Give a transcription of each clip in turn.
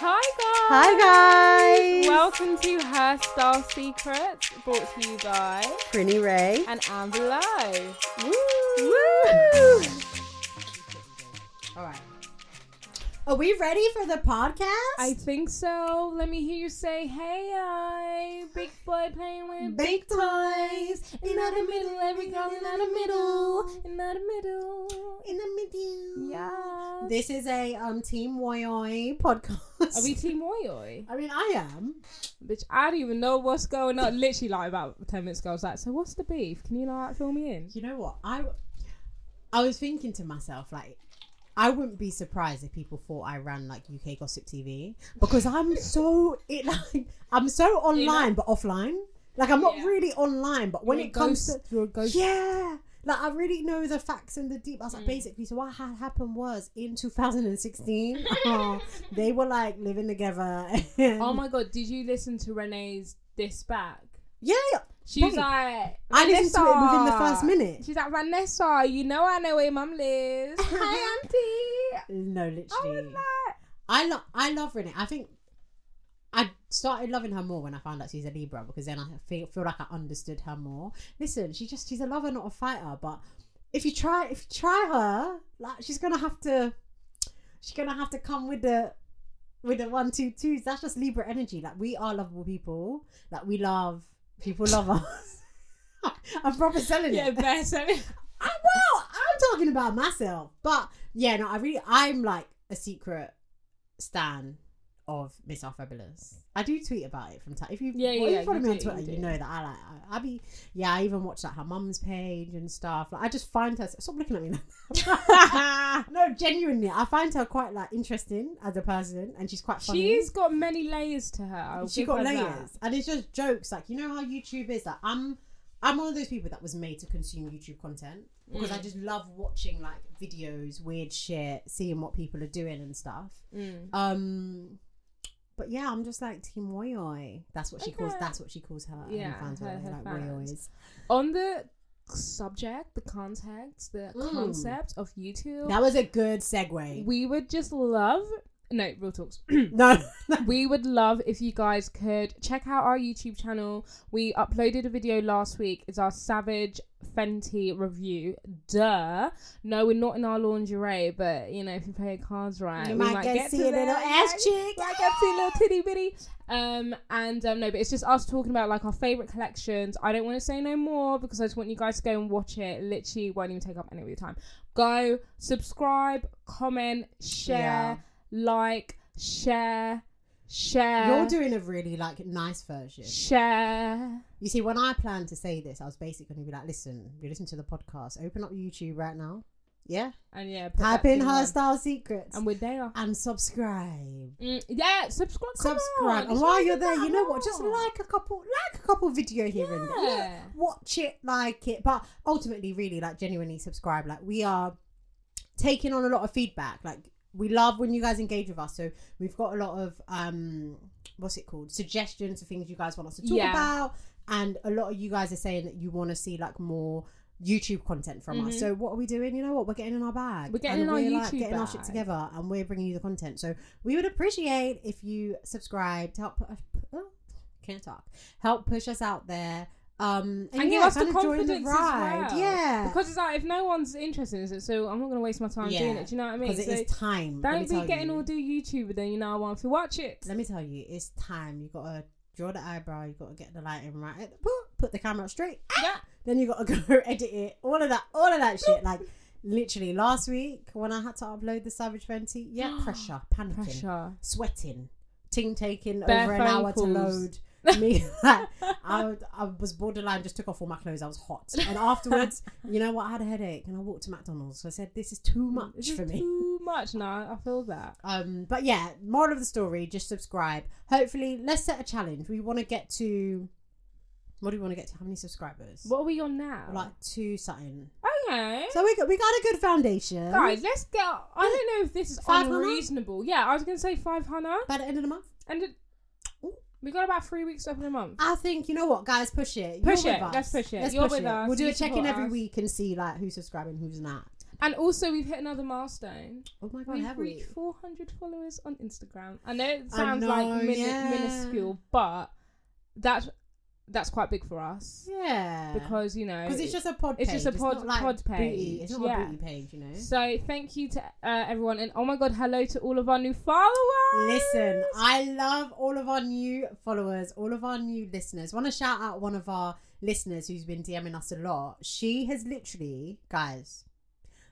Hi guys. Hi guys. Welcome to Her Style Secrets, brought to you by Prinny Rae. and Amber Leaux. Woo! All Are we ready for the podcast? I think so. Let me hear you say, "Hey, I big boy playing with big, Big toys." toys. In the middle, every girl in the middle, in the middle. in the middle. Yeah. This is a um Team Woyoi podcast. Are we Team Oi I mean, I am. Bitch, I don't even know what's going on. Literally, like about ten minutes ago, I was like, "So what's the beef? Can you like fill me in?" You know what? I I was thinking to myself like. I wouldn't be surprised if people thought I ran like UK Gossip TV because I'm so it like I'm so online but offline. Like I'm not Yeah. really online, but when You're it comes ghost- to you're a ghost. Yeah. Like I really know the facts and the deep. I was Mm. like, basically, so what had happened was in 2016, oh, they were like living together. Oh my god, did you listen to Renee's This Back? yeah, She's like, I listened to it within the first minute. She's like, Vanessa, you know I know where mum lives. Hi, auntie. No, literally. I like, I love I love Renee. I think I started loving her more when I found out she's a Libra because then I feel feel like I understood her more. Listen, she just she's a lover, not a fighter. But if you try if you try her, like she's gonna have to she's gonna have to come with the with the one two twos. That's just Libra energy. Like we are lovable people. Like we love people love us. I'm proper selling yeah, it. best. I, well, I'm talking about myself, but yeah, no, I really, I'm like a secret stan of Miss Our Fabulous. I do tweet about it from time. If you, Yeah, well, yeah, you follow me on Twitter, you you, know that I like. I, I be, yeah, I even watch like her mum's page and stuff. Like, I just find her. Stop looking at me. now. no, genuinely, I find her quite like interesting as a person, and she's quite funny. She's got many layers to her. I'll she got her layers, that. and it's just jokes. Like you know how YouTube is. Like I'm, I'm one of those people that was made to consume YouTube content because Mm. I just love watching like videos, weird shit, seeing what people are doing and stuff. Mm. Um, but yeah, I'm just like Team Woyoi. That's what she calls. That's what she calls her. Yeah, fans, her- her like fans. On the subject, the context, the Mm. concept of YouTube, That was a good segue. we would just love. No, real talks. no, we would love if you guys could check out our YouTube channel. We uploaded a video last week. It's our Savage Fenty review. Duh. No, we're not in our lingerie, but you know, if you play cards right, you we might, get, to see a there, little ass cheek. Might get to see a little titty bitty. Um, and um, no, but it's just us talking about like our favorite collections. I don't want to say no more because I just want you guys to go and watch it. Literally, won't even take up any of your time. Go subscribe, comment, share Yeah. Like, share, share, You're doing a really like nice version. share. You see, when I planned to say this, I was basically going to be like, listen, you listen to the podcast, open up YouTube right now. Yeah. And yeah, Type in on. Her Style Secrets and we're there. and subscribe. Mm, yeah, subscribe. subscribe. on, and while you're there, you know what? Just like a couple, like a couple video here and there. Yeah. Watch it, like it. But ultimately, really, like genuinely subscribe. Like we are taking on a lot of feedback. Like we love when you guys engage with us. So we've got a lot of um, what's it called? Suggestions of things you guys want us to talk Yeah. about, and a lot of you guys are saying that you want to see like more. YouTube content from us. Mhm. So what are we doing? You know what? We're getting in our bag. We're getting and in our we're, like, YouTube getting our shit together, and we're bringing you the content. So we would appreciate if you subscribe to help. Oh, can't talk. Help push us out there. Um, and, And give yeah, us the kind of join confidence the ride. as well. Yeah, Because it's like if no one's interested in it, so I'm not gonna waste my time doing it. Do you know what I mean? because So it is time. Don't be getting you. all do YouTube, then you know I want to watch it. Let me tell you, it's time. You gotta draw the eyebrow. You gotta get the lighting right. Put, the camera straight. Yeah. Then you gotta go edit it. All of that. All of that shit. Like literally last week when I had to upload the Savage Fenty. Yeah, pressure, panicking, Pressure. sweating, ting taking Bare over an hour calls. to load. Me, like, I, I was borderline, just took off all my clothes. I was hot, and afterwards, you know what? I had a headache, and I walked to McDonald's. So I said, "This is too much This is for me." Too much. No, I feel that. Um, but yeah, moral of the story: just subscribe. Hopefully, let's set a challenge. We want to get to. What do we want to get to? How many subscribers? What are we on now? Like two something. okay. So we got we got a good foundation. Guys, let's get. I don't know if this is 500? unreasonable. Yeah, I was gonna say five hundred, by the end of the month. and it, we got about three weeks left in a month. I think you know what, guys, push it. Push You're it. Let's push it. Let's You're push with it. us. We'll do You a check in every us. week and see like who's subscribing, who's not. And also, we've hit another milestone. Oh my god, We've have we? reached 400 followers on Instagram. I know it sounds like know, mini- yeah. minuscule, but that's that's quite big for us Yeah, because you know because it's just a pod. it's page. just a pod- not like pod Booty. page, It's not yeah. a booty page, you know. So thank you to uh, everyone, and oh my god, hello to all of our new followers. Listen, I love all of our new followers, all of our new listeners. Want to shout out one of our listeners who's been DMing us a lot. She has literally, guys,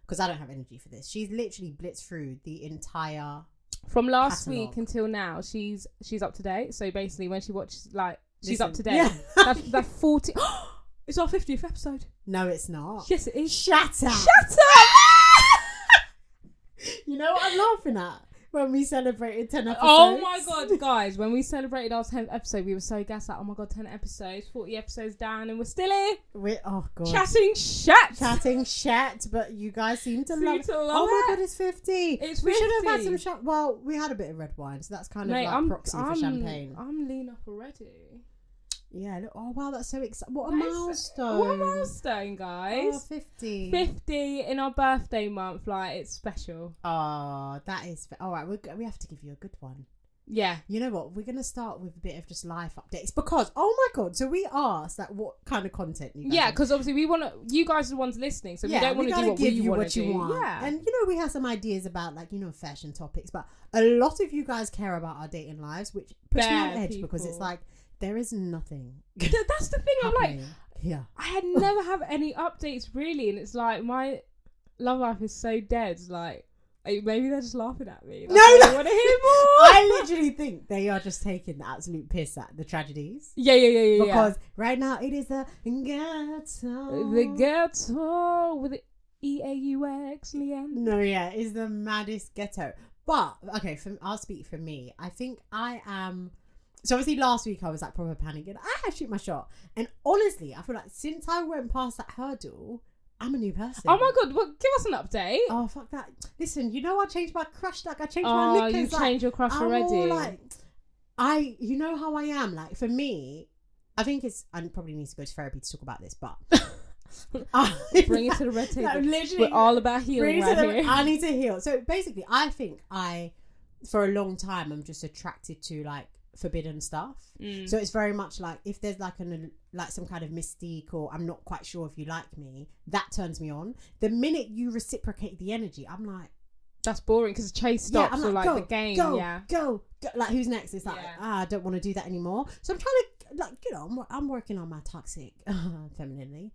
because I don't have energy for this. She's literally blitzed through the entire. from last Catalogue. week until now, she's she's up to date. So basically, when she watches, like, she's Listen, up to date. yeah. that's that's forty. it's our fiftieth episode. No, it's not. Yes, it is. Shut up. Shut up! You know what I'm laughing at when we celebrated ten episodes. Oh my god, guys! When we celebrated our tenth episode, we were so gassed. Like, oh my god, ten episodes, forty episodes down, and we're still here We're, oh god. chatting shit. Chatting shit, but you guys seem to Seem love. to love oh my god, it's fifty. It's we should have had some. Well, we had a bit of red wine, so that's kind of Mate, like I'm proxy I'm, for champagne. I'm lean up already. Yeah. Look, oh wow, that's so exciting! What a milestone! What a milestone, Oh, guys! 50. 50 in our birthday month, like it's special. Oh, that is. All right, we we have to give you a good one. Yeah. You know what? We're gonna start with a bit of just life updates because oh my god! So we asked that what kind of content you guys Yeah, because obviously we want to. You guys are the ones listening, so we don't want to do what give we you what you do. want. Yeah, And you know, we have some ideas about like you know fashion topics, but a lot of you guys care about our dating lives, which puts me on Bare edge because it's like there is nothing. That's the thing. I'm like, yeah. I had never have any updates really, and it's like my love life is so dead. Like eh, maybe they're just laughing at me. Like, No, I no. want to hear more. I literally think they are just taking the absolute piss at the tragedies. yeah, yeah, yeah, yeah. Because right now it is the ghetto. the ghetto with the E A U X, Leanne. No, yeah, is the maddest ghetto. But okay, from I'll speak for me. I think I am. So obviously last week I was like proper panicking. I had to shoot my shot, and honestly, I feel like since I went past that hurdle, I'm a new person. Oh my god! Well, give us an update. Oh fuck that! Listen, you know I changed my crush. Like I changed Oh, my you knickers. like, changed your crush I'm already. all like, I, you know how I am. Like for me, I think it's. I probably need to go to therapy to talk about this, but Bring it to the red table. Like, literally, We're all about healing right the- here. I need to heal. So basically, I think I, for a long time, I'm just attracted to like forbidden stuff. Mm. So it's very much like if there's like an like some kind of mystique or I'm not quite sure if you like me, that turns me on. The minute you reciprocate the energy, I'm like. That's boring because chase stops I'm or like go, the game. Go, yeah. go, go. Like who's next? It's like Yeah. ah, I don't want to do that anymore. So I'm trying to like you know I'm, I'm working on my toxic femininity,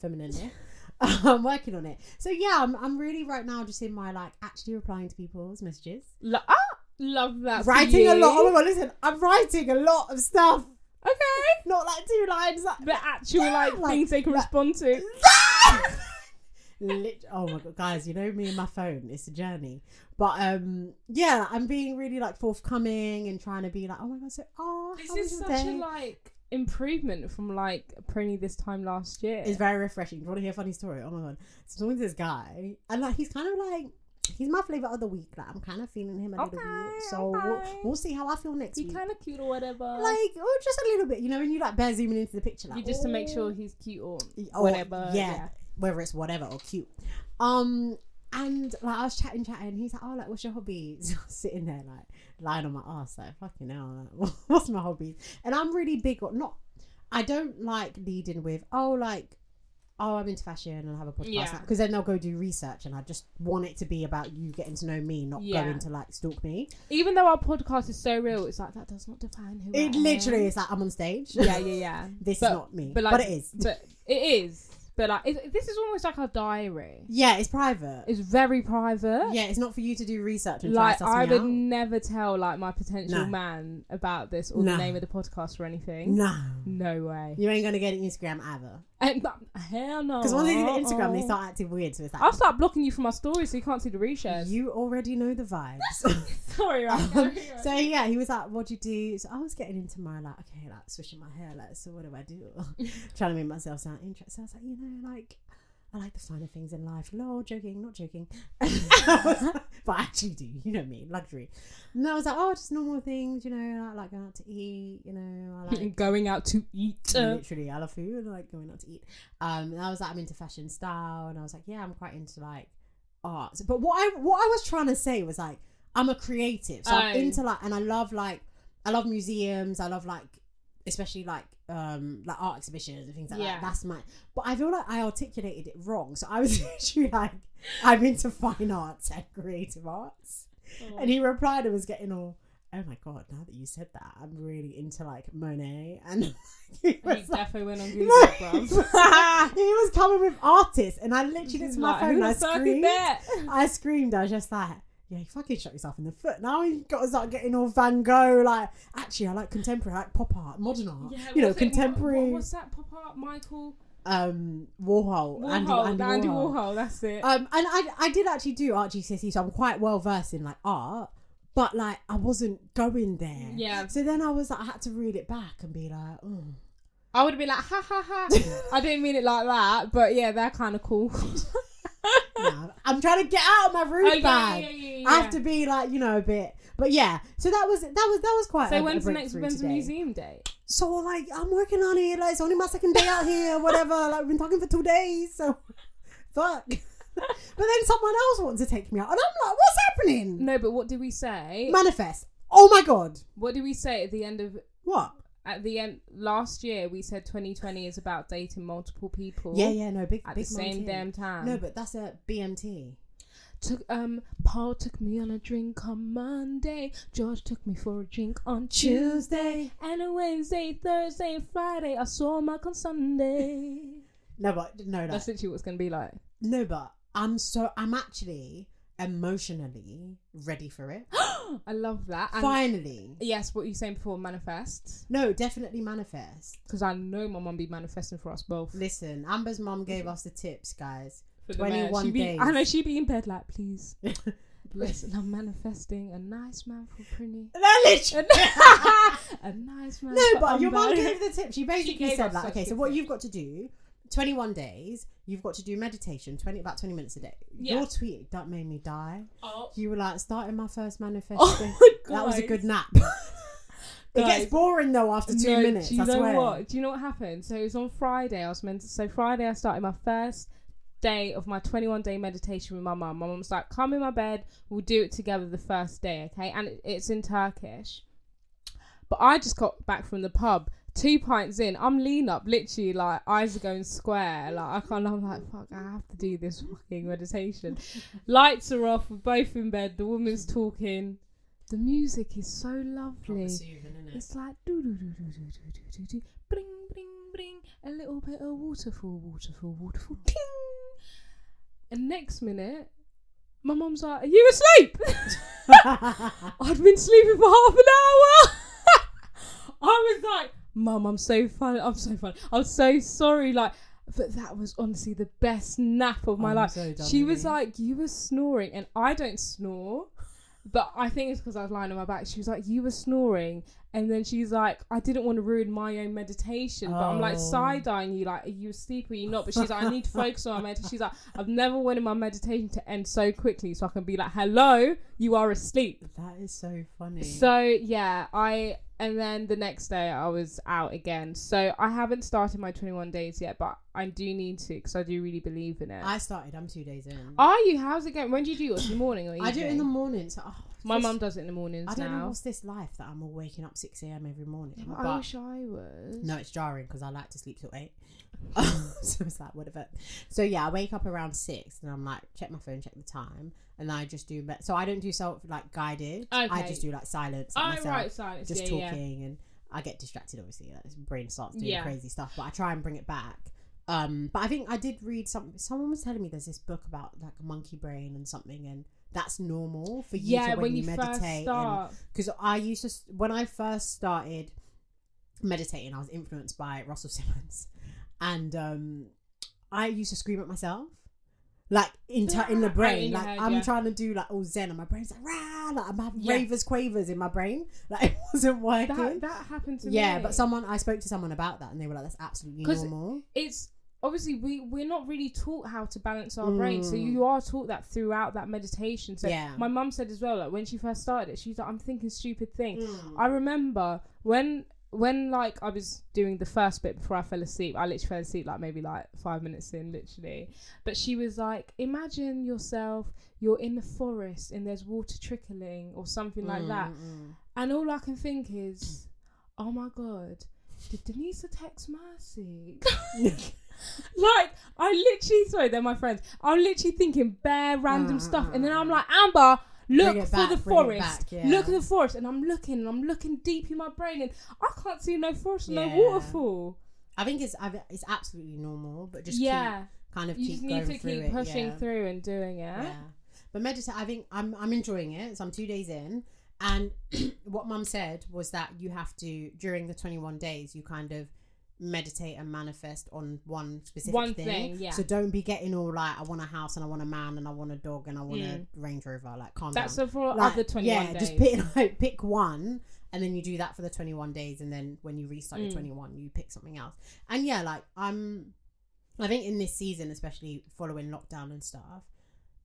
femininity. I'm working on it. So yeah, I'm I'm really right now just in my like actually replying to people's messages, Lo- ah, love that. writing a lot. Oh my god, listen, I'm writing a lot of stuff. Okay. Not like two lines. Like, The actual Yeah, like, like- things they can like- respond to. Lit- oh my god, guys, you know me and my phone. It's a journey. But um, yeah, I'm being really like forthcoming and trying to be like, oh my god, so oh, This is such day? a like improvement from like Prinny this time last year. It's very refreshing. Do you want to hear a funny story? Oh my god, so talking to this guy, and like he's kind of like. He's my flavor of the week. Like I'm kind of feeling him a little bit. So we'll, we'll see how I feel next He week. kind of cute or whatever. like, or just a little bit, you know, when you like bear zooming into the picture, like you just to make "Oh." sure he's cute or or, whatever. Yeah, whether it's whatever or cute. Um, and like I was chatting, chatting. He's like, "Oh, like, what's your hobbies?" Sitting there, like lying on my ass, like fucking hell. Like, what's my hobbies? And I'm really big on not. I don't like leading with, "Oh, like." Oh, I'm into fashion and I have a podcast Yeah. because then they'll go do research and I just want it to be about you getting to know me, not Yeah. going to like stalk me. Even though our podcast is so real, it's like that does not define who I It am. literally is like I'm on stage. Yeah, yeah, yeah. this But- is not me, but but, it is. But it is. But like, it, this is almost like our diary. Yeah, it's private. It's very private. yeah, it's not for you to do research and Like try to I me would out. never tell like my potential No. man about this or No. the name of the podcast or anything. No, No way. you ain't gonna get an Instagram either. And, but, hell no. Because once they do the Instagram, they start acting weird. So it's like I'll start blocking you from my story so you can't see the reshares. you already know the vibes. Sorry, right. Um, so yeah, he was like, "What'd you do?" So I was getting into my like, okay, like swishing my hair, like, so what do I do? Trying to make myself sound interesting. So I was like, you know, like I like the finer things in life. Lol, joking, not joking. but I actually do, you know me, luxury. And I was like, oh, just normal things, you know, I like going out to eat, you know, I like Going out to eat. literally I love food. I like going out to eat. Um, and I was like, I'm into fashion style, and I was like, yeah, I'm quite into like art. But what I what I was trying to say was like, I'm a creative, so I'm Oh. into like, and I love like, I love museums. I love like, especially like um like art exhibitions and things like Yeah. that. That's my. But I feel like I articulated it wrong. So I was literally like, I'm into fine arts and creative arts. And he replied and was getting all, oh my god, now that you said that, I'm really into like Monet. And he He was like, definitely went on no, Google, he was coming with artists. And I literally looked at my Like, phone and I the fuck is screamed. I screamed. I was just like, yeah, you fucking shot yourself in the foot. Now you've got to start getting all Van Gogh. Like, actually, I like contemporary, I like pop art, modern art. you know, it- contemporary. What, what's that pop art? Michael um, Warhol, Warhol. Andy, Andy, Andy Warhol. Warhol. That's it. Um, and I, I did actually do art GCSE, so I'm quite well versed in like art. But like, I wasn't going there. Yeah. So then I was like, I had to read it back and be like, oh. I would have been like, ha ha ha. I didn't mean it like that, but yeah, they're kind of cool. nah, I'm trying to get out of my rude Oh, yeah, bag. yeah, yeah, I have to be like, you know, a bit. But yeah, so that was that was that was quite. So a, a when's the next? When's the museum date? So like, I'm working on it. Like, it's only my second day out here. Whatever. Like, we've been talking for two days. So, fuck. but then someone else wants to take me out, and I'm like, what's happening? No, but what do we say? Manifest. Oh my god. What do we say at the end of What? At the end last year? We said 2020 is about dating multiple people. Yeah, yeah, no, big At big the same damn time. No, but that's a BMT. took um Paul took me on a drink on Monday. George took me for a drink on Tuesday. And a Wednesday, Thursday, Friday. I saw Mark on Sunday. No, but no, no. That's literally what it's gonna be like. no, but I'm so I'm actually emotionally ready for it. I love that. And Finally. yes, what you saying before manifest. No, definitely manifest. Because I know my mum be manifesting for us both. Listen, Amber's mum gave us the tips, guys. For the 21 She be- days. I know she'd be in bed like, please. Listen, I'm manifesting a nice man for Prinny. Literally. a nice man. No, but your mum gave the tip. She basically gave said like, okay, so what you've got to do, 21 days, you've got to do meditation, 20 about 20 minutes a day. Yeah. Your tweet that made me die. Oh, You were like starting my first manifesto. Oh that was a good nap. it Guys. gets boring though after two No, minutes. Do you I know swear. what? Do you know what happened? So it was on Friday. I was meant to. So Friday, I started my first day of my 21 day meditation with my mum. My mum's like, "Come in my bed. We'll do it together the first day, okay?" And it, it's in Turkish. But I just got back from the pub. Two pints in, I'm lean up, literally like eyes are going square. Like I can't. I'm like, fuck, I have to do this fucking meditation. Lights are off. We're both in bed. The woman's talking. The music is so lovely. Soothing? It's like do do do do do do do do do bring bring bring a little bit of waterfall waterfall waterfall ting. And next minute, my mum's like, "Are you asleep?" I'd been sleeping for half an hour. I was like, "Mum, I'm so funny. I'm so funny. I'm so sorry." Like, but that was honestly the best nap of my I'm life. so she was like, "You were snoring," and I don't snore. But I think it's because I was lying on my back. She was like, "You were snoring," and then she's like, "I didn't want to ruin my own meditation." But I'm like Oh. side eyeing you, like, "Are you asleep or are you not?" But she's like, "I need to focus on my meditation." She's like, "I've never wanted my meditation to end so quickly, so I can be like, hello, you are asleep." that is so funny. So yeah, I and then the next day I was out again. So I haven't started my 21 days yet, but I do need to because I do really believe in it. I started. I'm two days in. Are you? How's it going? When do you do yours? In the morning or evening? I do it in the morning. So oh, My mum does it in the mornings I don't know now. what's this life that I'm all waking up 6 a.m. every morning. Yeah, but I wish I was. No, it's jarring because I like to sleep till eight. so it's like whatever. So yeah, I wake up around six and I'm like check my phone, check the time, and I just do. So I don't do self like guided. Okay. I just do like silence. Like myself, right, silence. just yeah, yeah. talking, and I get distracted. Obviously, like, this brain starts doing Yeah. crazy stuff. But I try and bring it back. Um, but I think I did read something. Someone was telling me there's this book about like a monkey brain and something, and that's normal for you yeah, to, when, when you, you meditate. start. Because I used to when I first started meditating, I was influenced by Russell Simmons, and um, I used to scream at myself. Like in t- in the brain, in like head, I'm yeah. trying to do like all zen, and my brain's like rah, like I'm having Yeah. ravers quavers in my brain, like it wasn't working. That that happened to yeah, me. Yeah, but someone I spoke to someone about that, and they were like, "That's absolutely normal." it's obviously we we're not really taught how to balance our brain so Mm. you are taught that throughout that meditation so Yeah. my mum said as well like when she first started it she's like i'm thinking stupid things Mm. i remember when when like i was doing the first bit before i fell asleep i literally fell asleep like maybe like five minutes in literally but she was like imagine yourself you're in the forest and there's water trickling or something like that Mm, and all I can think is, oh my god, did Denisa text Mercy? like, I literally, sorry, they're my friends. I'm literally thinking bare random mm, stuff. And then I'm mm, like, mm. Amber, look for back, the forest. back, yeah. Look at the forest. And I'm looking and I'm looking deep in my brain and I can't see no forest Yeah. no waterfall. I think it's it's absolutely normal, but just yeah. keep kind of You keep need to keep it, pushing yeah. through and doing it. Yeah. But meditate, I think I'm I'm enjoying it. So I'm two days in, and what Mum said was that you have to during the 21 days you kind of meditate and manifest on one specific One thing. thing, yeah. So don't be getting all like I want a house and I want a man and I want a dog and I want Mm. a Range Rover. Like calm That's down. so for Like, other 21 yeah, days. just pick like pick one. And then you do that for the 21 days, and then when you restart your Mm. 21, you pick something else. And yeah, like I'm, I think in this season, especially following lockdown and stuff,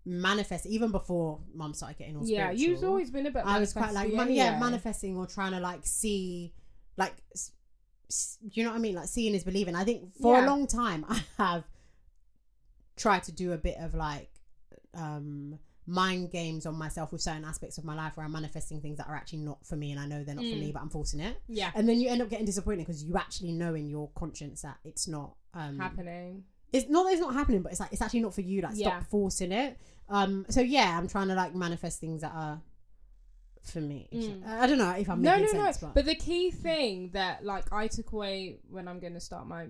manifest even before mum started getting all yeah, spiritual. you've always been a bit I was quite like man, yeah manifesting or trying to like see like you know what I mean like seeing is believing I think for Yeah. a long time I have tried to do a bit of like um mind games on myself with certain aspects of my life where I'm manifesting things that are actually not for me and I know they're not for Mm. me but I'm forcing it Yeah. and then you end up getting disappointed because you actually know in your conscience that it's not um happening. it's not that it's not happening, but it's like it's actually not for you. Like Yeah. stop forcing it. Um. So yeah, I'm trying to like manifest things that are for me. Mm. I don't know if I'm no, making no, sense, no. but, But the key thing that like I took away when I'm going to start my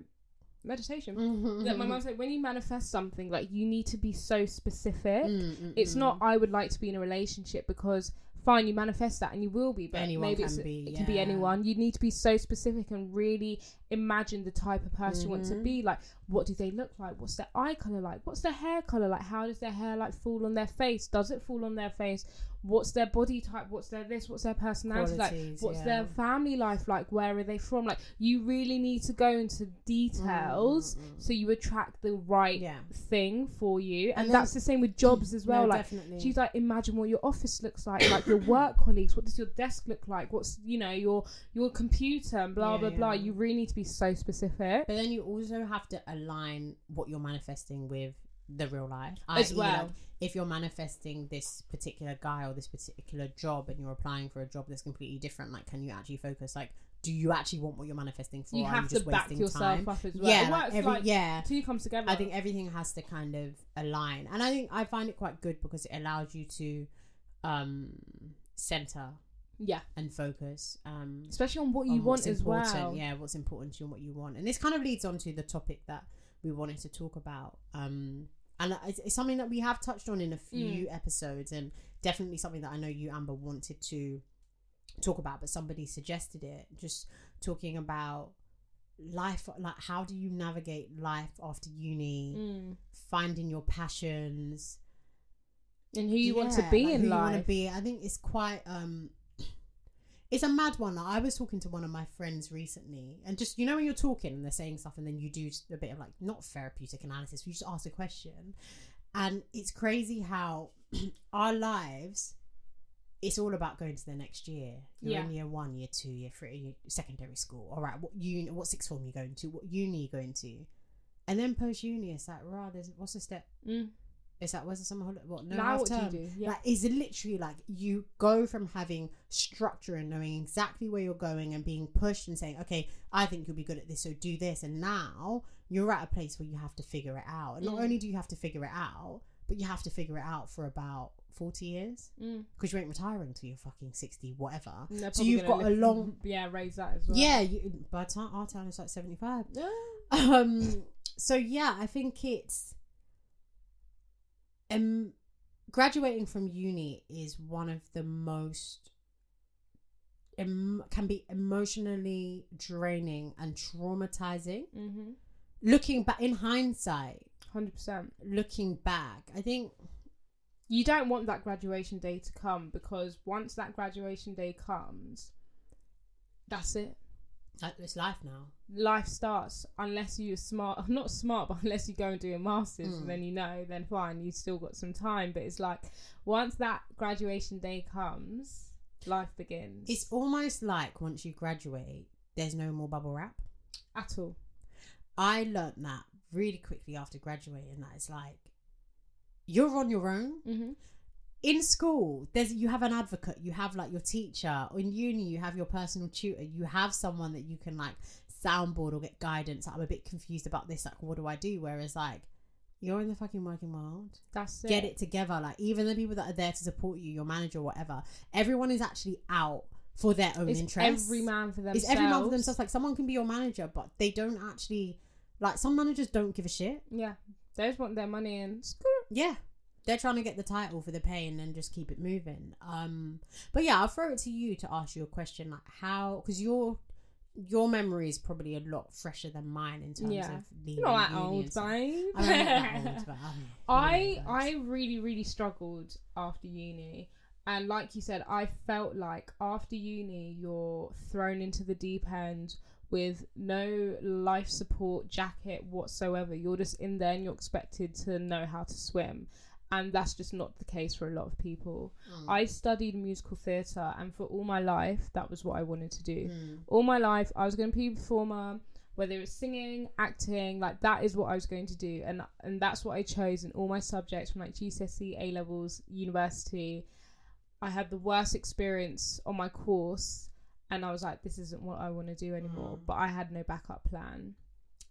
meditation Mhm, that my mhm, mum said when you manifest something like you need to be so specific. mm, mm, It's mm. not I would like to be in a relationship because fine you manifest that and you will be, but Anyone maybe can be, it can be anyone. You need to be so specific and really imagine the type of person you want to Mhm. be. Like what do they look like? What's their eye color like? What's their hair color like? How does their hair like fall on their face? Does it fall on their face? What's their body type? What's their this? What's their personality Qualities, like? What's yeah. their family life like? Where are they from? Like you really need to go into details Mm, mm, mm. so you attract the right Yeah. thing for you. And, And then- that's the same with jobs as well. No, like definitely. she's like, imagine what your office looks like, like your work colleagues. What does your desk look like? What's you know your your computer and blah Yeah, blah blah. You really need to be so specific. But then you also have to align what you're manifesting with the real life As i.e., well. like, if you're manifesting this particular guy or this particular job and you're applying for a job that's completely different like can you actually focus like do you actually want what you're manifesting for You are have you to just back wasting yourself time? up as well. yeah It like works every, like yeah two comes together. I think everything has to kind of align, and I think I find it quite good because it allows you to um center yeah, and focus um especially on what on you want what's as important, well. yeah what's important to you and what you want and this kind of leads on to the topic that we wanted to talk about um and it's, it's something that we have touched on in a few Mm. episodes and definitely something that I know you Amber wanted to talk about but somebody suggested it just talking about life like how do you navigate life after uni Mm. finding your passions And who you want to be like in life. You want to be. I think it's quite. um It's a mad one. I was talking to one of my friends recently, and just you know when you're talking and they're saying stuff, and then you do a bit of like not therapeutic analysis. You just ask a question, and it's crazy how our lives. It's all about going to the next year. You're Yeah. in year one, year two, year three, secondary school. All right, what uni? What sixth form you going to? What uni you going to? And then post uni, it's like, rah, there's what's the step? Mm. It's like, where's the summer holiday? What? No now what do you term. do? Yeah. Literally like you go from having structure and knowing exactly where you're going and being pushed and saying, okay, I think you'll be good at this, so do this. And now you're at a place where you have to figure it out. And not Mm. only do you have to figure it out, but you have to figure it out for about 40 years Mm. because you ain't retiring till you're fucking 60, whatever. So you've got a long. yeah raise that as well. Yeah, you, by the time our town is like 75. Yeah. Um, so yeah, I think it's um graduating from uni is one of the most can be emotionally draining and traumatizing. Mm-hmm. Looking back in hindsight, Hundred percent. looking back, I think You don't want that graduation day to come because once that graduation day comes, that's it. Like, it's life now. Life starts unless you're smart. Not smart, but unless you go and do a master's, Mm. and then you know, then fine, you've still got some time. But it's like once that graduation day comes, life begins. It's almost like once you graduate, there's no more bubble wrap. at all. I learnt that really quickly after graduating. That it's like you're on your own. Mm-hmm. In school there's you have an advocate you have like your teacher. In uni you have your personal tutor. You have someone that you can like soundboard or get guidance. I'm a bit confused about this like what do i do? Whereas like you're in the fucking working world. That's it. get it together. Like even the people that are there to support you your manager or whatever everyone is actually out for their own It's interests. every man for themselves. it's every man for themselves. like someone can be your manager but they don't actually like some managers don't give a shit. Yeah, they just want their money and yeah. They're trying to get the title for the pay and then just keep it moving. Um but yeah, I'll throw it to you to ask you a question like how cuz your your memory is probably a lot fresher than mine in terms Yeah. of leaving You're not that old, babe. Not that old, but I I really really struggled after uni, and like you said, I felt like after uni you're thrown into the deep end with no life support jacket whatsoever. You're just in there and you're expected to know how to swim. And that's just not the case for a lot of people. Mm. I studied musical theatre, and for all my life, that was what I wanted to do. Mm. all my life I was going to be a performer whether it was singing acting like that is what I was going to do and and that's what I chose in all my subjects from like GCSE A levels university I had the worst experience on my course and I was like this isn't what I want to do anymore Mm. but I had no backup plan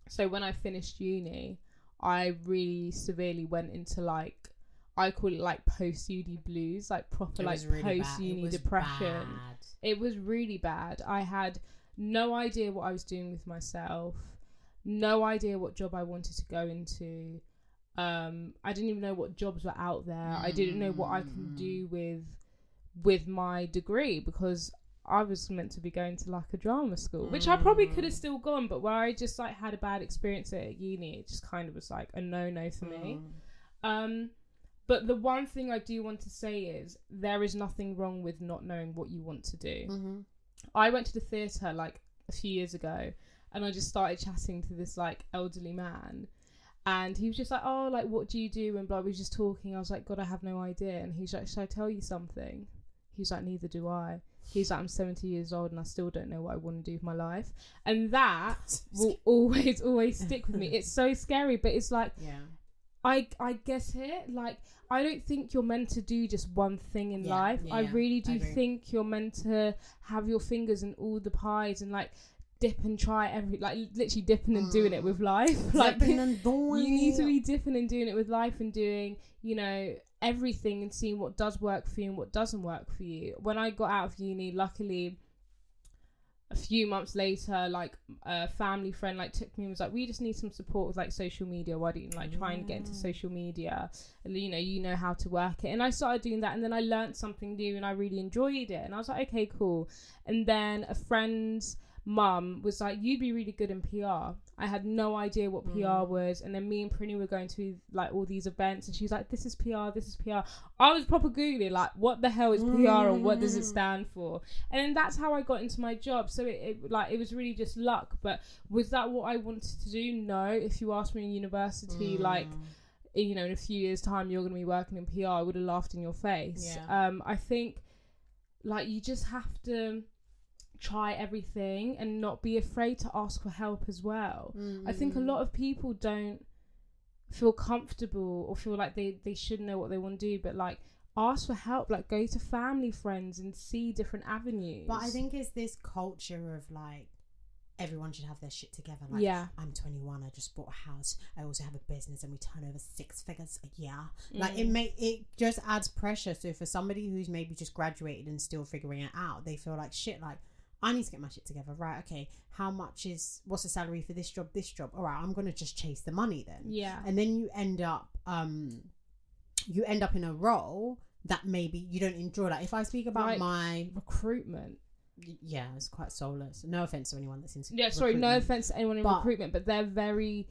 so when I finished uni I really severely went into like I call it like post uni blues like proper like really post uni depression bad. it was really bad. I had no idea what I was doing with myself, no idea what job I wanted to go into. Um, I didn't even know what jobs were out there. I didn't know what I can Mm. do with with my degree because I was meant to be going to like a drama school, which I probably could have Mm. still gone, but where I just like had a bad experience at uni, it just kind of was like a no no for me. Mm. Um, but the one thing I do want to say is there is nothing wrong with not knowing what you want to do. Mhm. I went to the theatre like a few years ago and I just started chatting to this like elderly man and he was just like, Oh, like what do you do? And blah we was just talking. I was like, God, I have no idea and he's like, Should I tell you something? He's like, Neither do I. He's like, I'm seventy years old and I still don't know what I want to do with my life. And that will always, always stick with me. It's so scary, but it's like Yeah. I I get it. Like I don't think you're meant to do just one thing in Yeah, life. yeah, I really do agree. think you're meant to have your fingers in all the pies and like dip and try every like literally dipping and doing it with mm. life. like Zipping and doing you need to be dipping and doing it with life and doing you know everything and seeing what does work for you and what doesn't work for you. When I got out of uni, luckily a few months later, like a family friend like took me and was like, "We just need some support with like social media. Why don't you like try and get into social media? And, you know, you know how to work it." And I started doing that, and then I learned something new, and I really enjoyed it. And I was like, "Okay, cool." And then a friend's mum was like, "You'd be really good in PR." I had no idea what PR mm. was, and then me and Prinny were going to like all these events, and she was like, "This is PR. This is PR." I was proper googling like, "What the hell is PR and what does it mm. stand for?" And then that's how I got into my job. So it, it like it was really just luck. But was that what I wanted to do? No. If you asked me in university, mm. like you know, in a few years' time, you're going to be working in PR, I would have laughed in your face. Yeah. Um, I think like you just have to try everything and not be afraid to ask for help as well. I think a Mm. lot of people don't feel comfortable or feel like they they should know what they want to do, but like ask for help, like go to family, friends, and see different avenues. But I think it's this culture of like everyone should have their shit together. Like, Yeah. I'm 21. I just bought a house. I also have a business, and we turn over six figures a year. Like Mm. it make it just adds pressure. So for somebody who's maybe just graduated and still figuring it out, they feel like shit. Like I need to get my shit together. Right, okay. How much is what's the salary for this job, this job? All right, I'm gonna just chase the money then. Yeah. And then you end up um you end up in a role that maybe you don't enjoy. Like if I speak about Like- my Recruitment. yeah, it's quite soulless. No offense to anyone that's into Yeah, sorry, no offense to anyone in But- recruitment, but they're very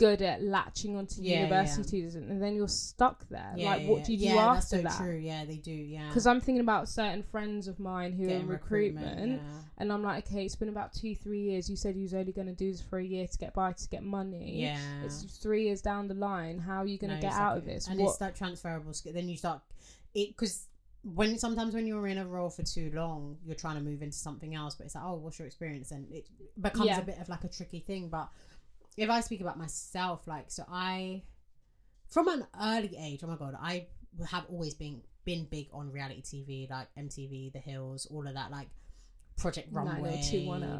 good at latching onto Yeah, university yeah. students, and then you're stuck there. Yeah, like, what do you do yeah, after that's so that? True. Yeah, they do. Yeah, Because I'm thinking about certain friends of mine who are in recruitment, yeah. and I'm like, okay, it's been about two, three years. You said you was only going to do this for a year to get by, to get money. Yeah. It's three years down the line. How are you going to No, get out of this? And what? it's like transferable skill. Then you start it because when sometimes when you're in a role for too long, you're trying to move into something else, but it's like, oh, what's your experience? And it becomes Yeah. a bit of like a tricky thing. But if I speak about myself, like, so I, from an early age, oh my god, I have always been been big on reality TV, like MTV, The Hills, all of that, like. Project Runway,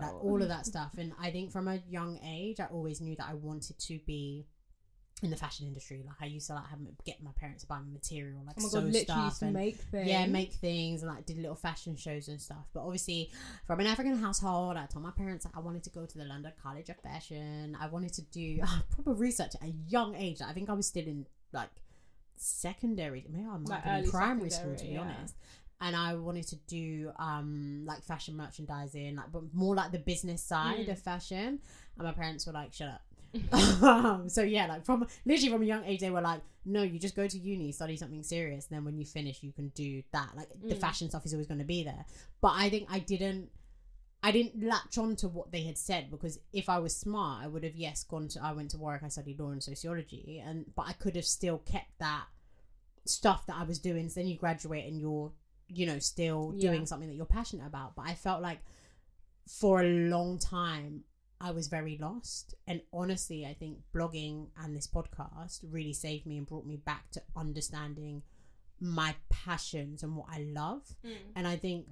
like all of that stuff, and I think from a young age, I always knew that I wanted to be in the fashion industry. Like I used to like have get my parents to buy me material, like oh sew stuff and make things. yeah, make things and like did little fashion shows and stuff. But obviously, from an African household, I told my parents that I wanted to go to the London College of Fashion. I wanted to do proper research at a young age. I think I was still in like secondary. Maybe I might Like have in primary school to be yeah. honest. And I wanted to do um like fashion merchandising, like but more like the business side Mm. of fashion. And my parents were like, "Shut up." so yeah, like from literally from a young age, they were like, "No, you just go to uni, study something serious, and then when you finish, you can do that." Like the Mm. fashion stuff is always going to be there. But I think I didn't, I didn't latch on to what they had said because if I was smart, I would have yes gone to. I went to Warwick, I studied law and sociology, and but I could have still kept that stuff that I was doing. So then you graduate and you're, you know, still Yeah. doing something that you're passionate about. But I felt like for a long time I was very lost. And honestly, I think blogging and this podcast really saved me and brought me back to understanding my passions and what I love. Mm. And I think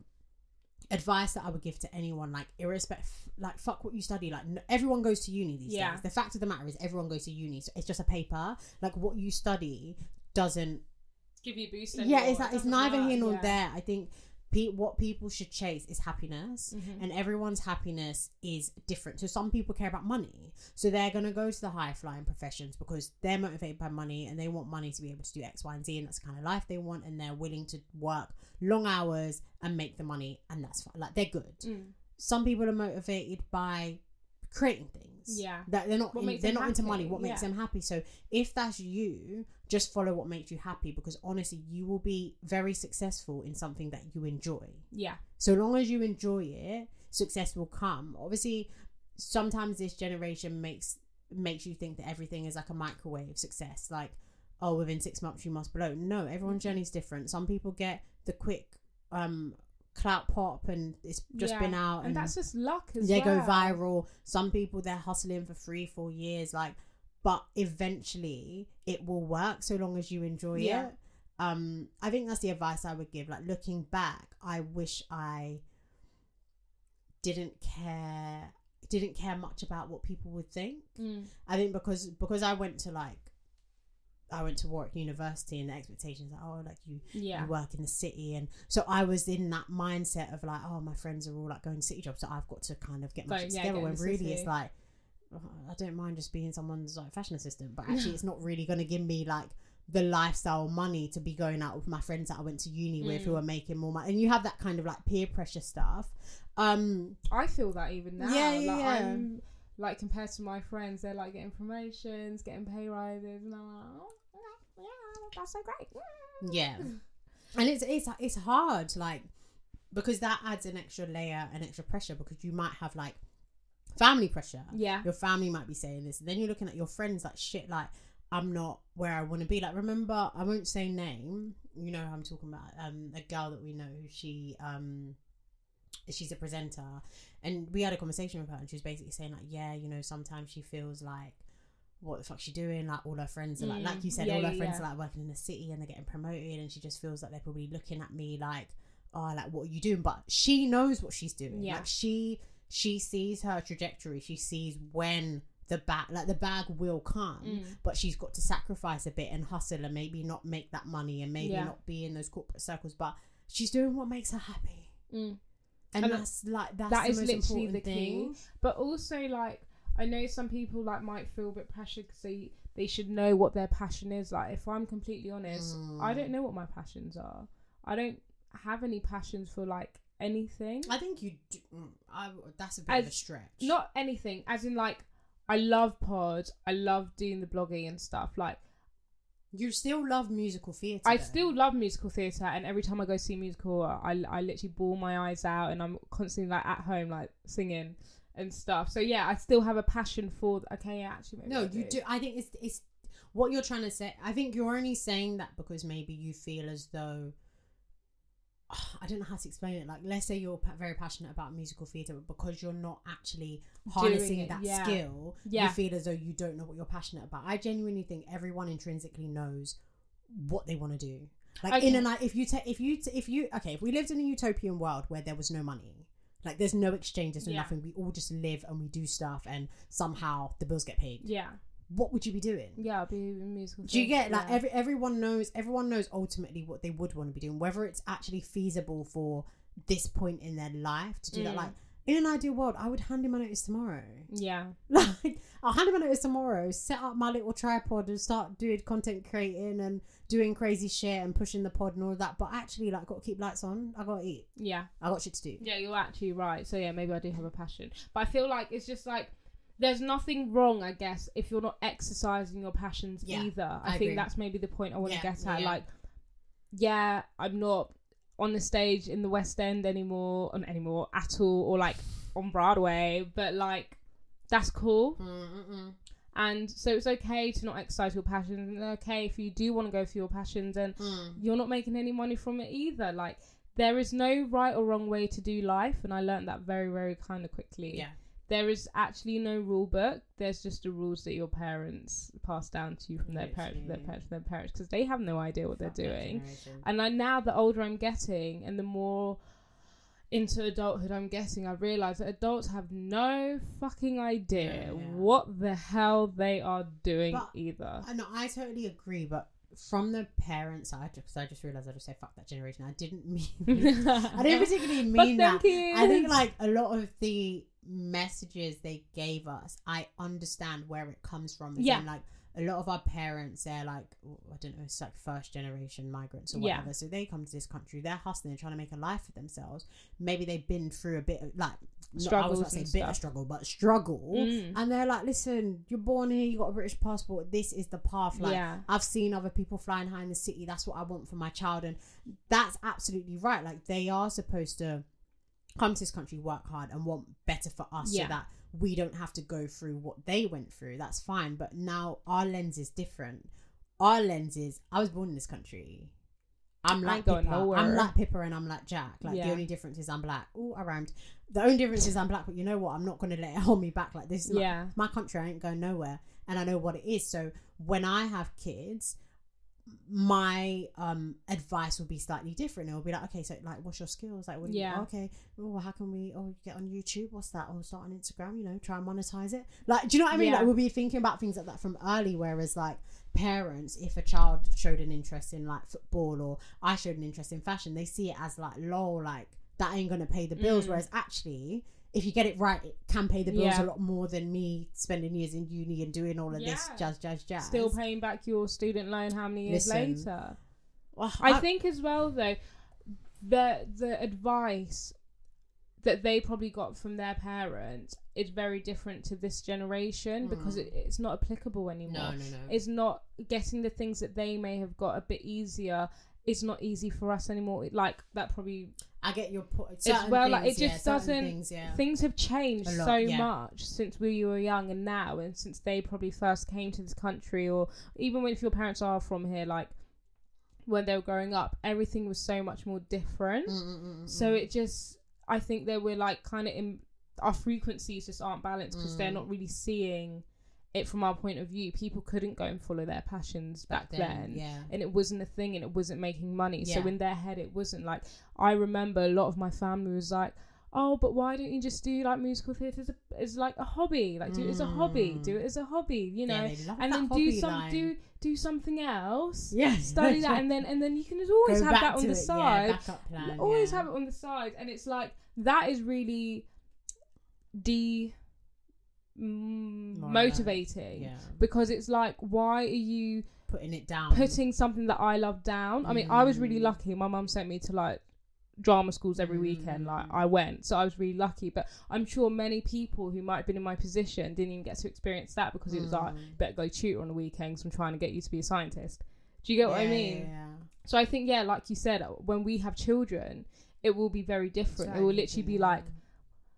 advice that I would give to anyone, like irrespective, like fuck what you study. Like n- everyone goes to uni these Yeah. days. The fact of the matter is, everyone goes to uni. So it's just a paper. Like what you study doesn't Give you a boost. yeah, anymore. it's It it's neither work, here nor yeah. there. I think pe- what people should chase is happiness, Mhm. and everyone's happiness is different. So some people care about money, so they're gonna go to the high flying professions because they're motivated by money and they want money to be able to do X, Y, and Z, and that's the kind of life they want, and they're willing to work long hours and make the money, and that's fine. Like they're good. Mm. Some people are motivated by creating things. Yeah. that they're not. In- they're not into money. What makes yeah. them happy? So if that's you, just follow what makes you happy because honestly, you will be very successful in something that you enjoy. Yeah. So long as you enjoy it, success will come. Obviously, sometimes this generation makes makes you think that everything is like a microwave success. Like, oh, within six months you must blow. No, everyone's Mm-hmm. journey's different. Some people get the quick um clout pop and it's just Yeah. been out and, that's just luck as they well. go viral. Some people they're hustling for three, four years, like, but eventually it will work so long as you enjoy Yeah. it. Um, I think that's the advice I would give. Like looking back, I wish I didn't care didn't care much about what people would think. Mm. I think because because I went to like I went to Warwick University and the expectations like oh like you Yeah. you work in the city and so I was in that mindset of like oh my friends are all like going city jobs so I've got to kind of get my shit together get in when really city. it's like oh, I don't mind just being someone's like fashion assistant but actually it's not really going to give me like the lifestyle money to be going out with my friends that I went to uni with who Mm. are making more money and you have that kind of like peer pressure stuff um I feel that even now. Yeah, yeah, like, yeah. Like compared to my friends, they're like getting promotions, getting pay rises, and I'm like, oh, yeah, that's so great. Yeah, and it's it's it's hard like because that adds an extra layer an extra pressure because you might have like family pressure. Yeah. Your family might be saying this, and then you're looking at your friends like shit. Like I'm not where I want to be. Like remember, I won't say name. You know who I'm talking about. Um, a girl that we know. She um. She's a presenter, and we had a conversation with her, and she was basically saying like, yeah, you know, sometimes she feels like, what the fuck's she doing? Like all her friends are like, Mm, like you said, yeah, all her yeah, friends yeah. are like working in the city and they're getting promoted, and she just feels like they're probably looking at me like, oh, like what are you doing? But she knows what she's doing. Yeah. Like she she sees her trajectory. She sees when the bag like the bag will come, Mm. but she's got to sacrifice a bit and hustle and maybe not make that money and maybe not be in those corporate circles. But she's doing what makes her happy. Mm. And, And that's like that's that the is most literally important the thing. key. But also, like, I know some people like might feel a bit pressured because they they should know what their passion is. Like, if I'm completely honest, I Mm. don't know what my passions are. I don't have any passions for like anything. I think you. Do, mm, I, that's a bit of a stretch. Not anything, as in like. I love pods. I love doing the blogging and stuff. Like you still love musical theatre. I though. still love musical theatre, and every time I go see a musical, I, I literally bawl my eyes out, and I'm constantly like at home, like singing and stuff. So yeah, I still have a passion for. Okay, yeah, actually, maybe No, I you do. I think it's it's what you're trying to say. I think you're only saying that because maybe you feel as though I don't know how to explain it. Like, let's say you're very passionate about musical theatre, but because you're not actually harnessing it, that yeah. skill, Yeah. you feel as though you don't know what you're passionate about. I genuinely think everyone intrinsically knows what they want to do. Like in Okay. and out, if you take, if you, t- if you, okay, if we lived in a utopian world where there was no money, like there's no exchanges, there's no Yeah. nothing, we all just live and we do stuff, and somehow the bills get paid. Yeah, What would you be doing? yeah, I'll be in musical. Do you get like yeah. every everyone knows everyone knows ultimately what they would want to be doing, whether it's actually feasible for this point in their life to do that. Mm. Like in an ideal world, I would hand in my notice tomorrow. Yeah, Like I'll hand in my notice tomorrow, set up my little tripod and start doing content creating and doing crazy shit and pushing the pod and all that. But actually, like, got to keep lights on. I got to eat. yeah, I got shit to do. yeah. You're actually right. So yeah, maybe I do have a passion, but I feel like it's just like. There's nothing wrong, I guess, if you're not exercising your passions Yeah, either. I, I think agree. that's maybe the point I want to Yeah, get at. yeah. Like, yeah, I'm not on the stage in the West End anymore, on anymore at all, or like on Broadway, but like that's cool. Mm-mm. And so it's okay to not exercise your passions. And okay if you do want to go for your passions, and Mm. you're not making any money from it either. Like there is no right or wrong way to do life, and I learned that very, very kind of quickly. Yeah. There is actually no rule book. There's just the rules that your parents pass down to you from their parents, from their parents, from their parents, because they have no idea what they're doing. generation. And I now the older I'm getting and the more into adulthood I'm getting, I realise that adults have no fucking idea Yeah, yeah. what the hell they are doing But- either. I know, I totally agree, but from the parent side, because I just realized I just said fuck that generation. I didn't mean, I didn't particularly mean that. I think like a lot of the messages they gave us, I understand where it comes from. Yeah. like a lot of our parents, they're like, I don't know, it's like first generation migrants or Yeah. whatever. So they come to this country, they're hustling, they're trying to make a life for themselves. Maybe they've been through a bit of like, not, I was say bit of struggle, but struggle. Mm. And they're like, listen, you're born here, you got a British passport. This is the path. Like, Yeah. I've seen other people flying high in the city. That's what I want for my child. And that's absolutely right. Like, they are supposed to come to this country, work hard, and want better for us Yeah. so that we don't have to go through what they went through. That's fine. But now our lens is different. Our lens is, I was born in this country. I'm like Pippa. nowhere. I'm like Pippa and I'm like Jack. Like Yeah. the only difference is I'm black. Oh, I rhymed. The only difference is I'm black, but you know what? I'm not going to let it hold me back. Like this is my- Yeah. my country. I ain't going nowhere, and I know what it is. So when I have kids, my um advice will be slightly different. It will be like, okay, so like, what's your skills? Like, what do you- Yeah. okay, oh, how can we? Oh, get on YouTube. What's that? Oh, start on Instagram. You know, try and monetize it. Like, do you know what I mean? Yeah. Like, we'll be thinking about things like that from early. Whereas, like parents, if a child showed an interest in like football or I showed an interest in fashion, they see it as like, lol, like that ain't gonna pay the bills. Mm. Whereas actually. If you get it right, it can pay the bills Yeah. a lot more than me spending years in uni and doing all of this Yeah. jazz, jazz, jazz. Still paying back your student loan how many years Listen, later? Well, I think as well though, the the advice that they probably got from their parents is very different to this generation because Mm. it, it's not applicable anymore. no, no, no. It's not getting the things that they may have got a bit easier. It's not easy for us anymore. Like that probably I get your point. as well. Like it just certain doesn't. Things, yeah. Things have changed lot, so yeah. much since we were young and now, and since they probably first came to this country, or even when if your parents are from here, like when they were growing up, everything was so much more different. Mm, mm, mm, mm, So it just, I think that we're like kind of in our frequencies just aren't balanced because they're Mm. not really seeing it from our point of view. People couldn't go and follow their passions back, then. yeah. And it wasn't a thing and it wasn't making money. So in their head, it wasn't like, I remember a lot of my family was like, oh, but why don't you just do like musical theatre as, a- as like a hobby? Like do it as a hobby, do it as a hobby, you know, Mm. Yeah, and then do some line. do do something else. Yeah. Study that, and then and then you can always Go have back that on the it, side. backup plan, always yeah. have it on the side, and it's like that is really de mm, motivating Yeah. because it's like why are you Putting it down. putting something that I love down. I mean, I was really Mm. lucky. My mum sent me to like drama schools every weekend. Like Mm. I went, so I was really lucky. But I'm sure many people who might have been in my position didn't even get to experience that because it was like Mm. better go tutor on the weekends. I'm trying to get you to be a scientist. Do you get what I mean? yeah, yeah. So I think yeah, like you said, when we have children, it will be very different. it will literally be like,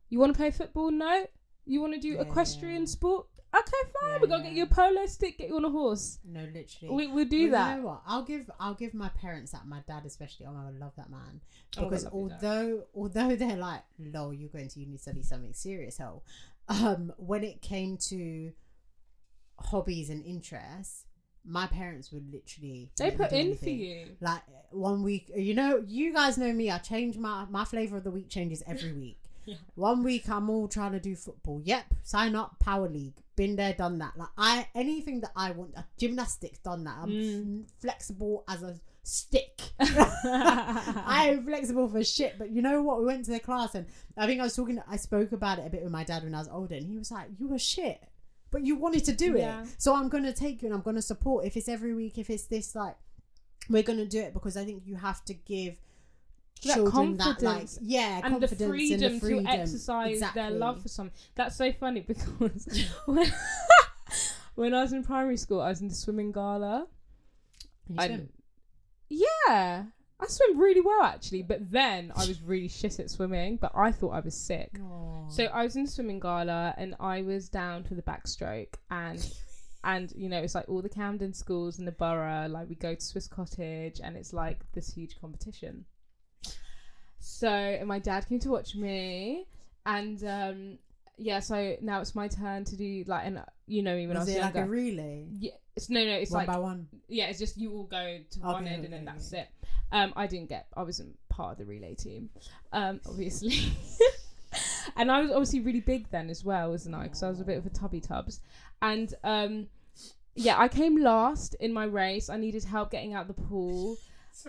you want to play football? No. You want to do Yeah, equestrian yeah. sport? Okay, fine. Yeah, we gotta yeah. get you a polo stick, get you on a horse. No, literally. We we'll do Well, that. You know what? I'll give I'll give my parents that. My dad especially. Oh, I love that man. Oh Because dad. although although they're like, "Lol, you're going to uni to study something serious." Hell, um, when it came to hobbies and interests, my parents would literally They put in for you. Like one week, you know, you guys know me. I change my my flavor of the week changes every week. Yeah. One week I'm all trying to do football. Yep, sign up power league. Been there, done that. Like I anything that I want. Uh, gymnastics, done that. I'm Mm. flexible as a stick. I am flexible for shit. But you know what? We went to the class and I think I was talking. I spoke about it a bit with my dad when I was older, and he was like, "You were shit." But you wanted to do Yeah. it, so I'm gonna take you and I'm gonna support. If it's every week, if it's this, like, we're gonna do it because I think you have to give That children that like confidence yeah and the freedom, and the freedom to exercise exactly. their love for something. That's so funny because when, when I was in primary school, I was in the swimming gala. I- swim? Yeah, I swim really well actually, but then I was really shit at swimming. But I thought I was sick. Aw. So I was in the swimming gala and I was down for the backstroke and and you know it's like all the Camden schools in the borough like we go to Swiss Cottage and it's like this huge competition. So my dad came to watch me and um yeah so now it's my turn to do like and uh, you know me when was I was it like younger. a relay? yeah, it's no no it's one like by one. yeah, it's just you all go to one end and then okay, that's it. Um, I didn't get, I wasn't part of the relay team, um, obviously. and I was obviously really big then as well, wasn't I? Because I was a bit of a tubby tubs. And um, yeah, I came last in my race. I needed help getting out the pool.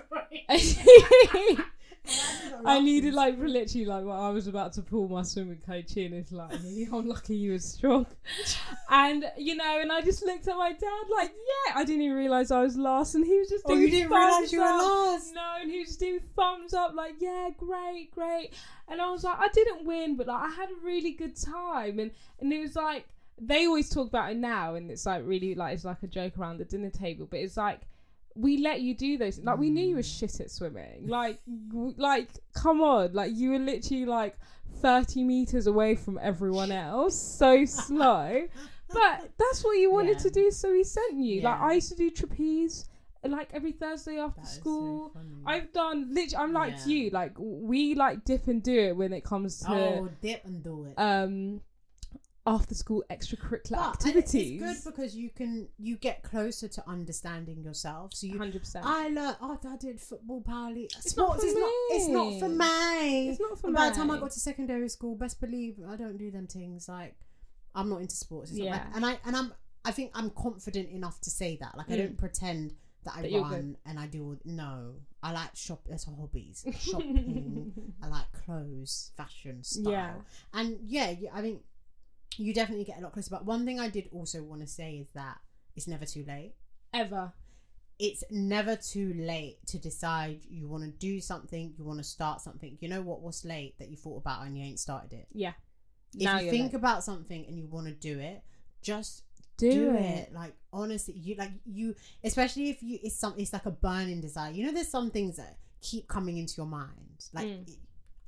I needed like literally like well, I was about to pull my swimming coach in. It's like I'm lucky you were strong, and you know, and I just looked at my dad like, yeah, I didn't even realize I was last, and he was just Oh, you didn't realise thumbs you were last? No, and he was just doing thumbs up like, yeah, great, great, and I was like, I didn't win, but like I had a really good time, and and it was like they always talk about it now, and it's like really like it's like a joke around the dinner table, but it's like we let you do those. Like we knew you were shit at swimming. Like, w- like come on. Like you were literally like thirty meters away from everyone else, so slow. But that's what you wanted Yeah. to do, so he sent you. Like I used to do trapeze. Like every Thursday after That so school, funny. I've done. Literally, I'm like Yeah. you. Like we like dip and do it when it comes to oh dip and do it. um after school extracurricular But activities. It's good because you can you get closer to understanding yourself. So you Hundred percent. I learned. Oh, I did football, power league. It's not Sports is not. It's not for me. me. It's not for and by the time I got to secondary school, best believe I don't do them things. Like I'm not into sports. Yeah. like- and I and I'm. I think I'm confident enough to say that. Like I Mm. don't pretend that I you're run and I do. All, no, I like shop. That's hobbies. Shopping. I like clothes, fashion, style. Yeah. And yeah, I think you definitely get a lot closer. But one thing I did also want to say is that it's never too late Ever. it's never too late to decide you want to do something, you want to start something. You know what? What's late that you thought about and you ain't started it. Yeah. If Now you think late. about something and you want to do it, just Do, do, it. it. Like honestly, you like you, especially if you it's some it's like a burning desire. You know, there's some things that keep coming into your mind, like. Mm. it-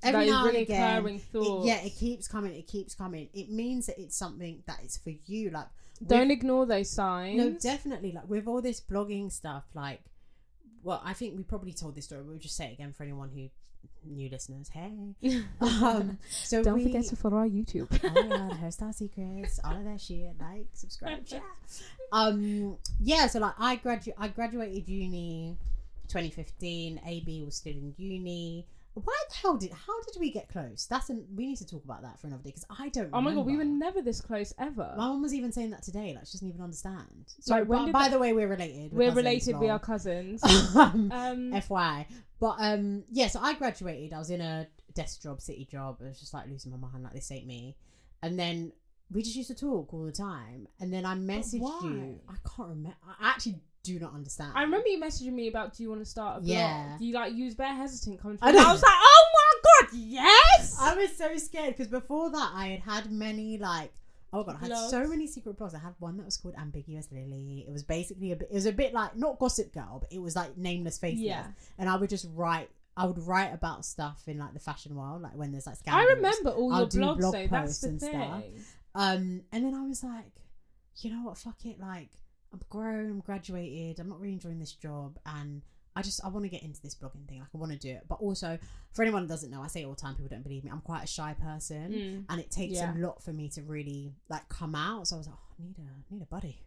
Every now and recurring again, it- yeah, it keeps coming. It keeps coming. It means that it's something that is for you. Like, Don't ignore those signs. no, definitely. Like with all this blogging stuff, like, well, I think we probably told this story. We'll just say it again for anyone who new listeners. Hey, um, so Don't we, forget to follow our YouTube. oh my god, Her Style Secrets, all of that shit. Like, subscribe, yeah. Um, yeah. So like, I gradu- I graduated uni 2015. AB was still in uni. Why the hell did how did we get close? That's an, we need to talk about that for another day because I don't. Oh my god, we were never this close ever. My mum was even saying that today. Like she doesn't even understand. Like, So, when by, did by that- the way, we're related. We're cousins, related. We lol. are cousins. um, Um, FY. But um, yeah. So I graduated. I was in a desk job, city job. I was just like losing my mind. Like this ain't me. And then we just used to talk all the time. And then I messaged why? you. I can't remember. I actually do not understand. I remember you messaging me about do you want to start a blog? Yeah. You like use bare hesitant coming to I me. and know. I was like, oh my god, yes. I was so scared because before that I had had many like oh my god I had so many secret blogs. I had one that was called Ambiguous Lily. It was basically a bit. It was a bit like not Gossip Girl, but it was like nameless faceless. Yeah. And I would just write. I would write about stuff in like the fashion world, like when there's like scandals. I remember all I'll your do blogs blog though. That's posts the and thing. stuff. Um, and then I was like, you know what? Fuck it. Like I'm grown. I'm graduated. I'm not really enjoying this job, and I just I want to get into this blogging thing. Like I want to do it, but also for anyone that doesn't know, I say it all the time. People don't believe me. I'm quite a shy person, Mm. and it takes Yeah. a lot for me to really like come out. So I was like, oh, I need a need a buddy,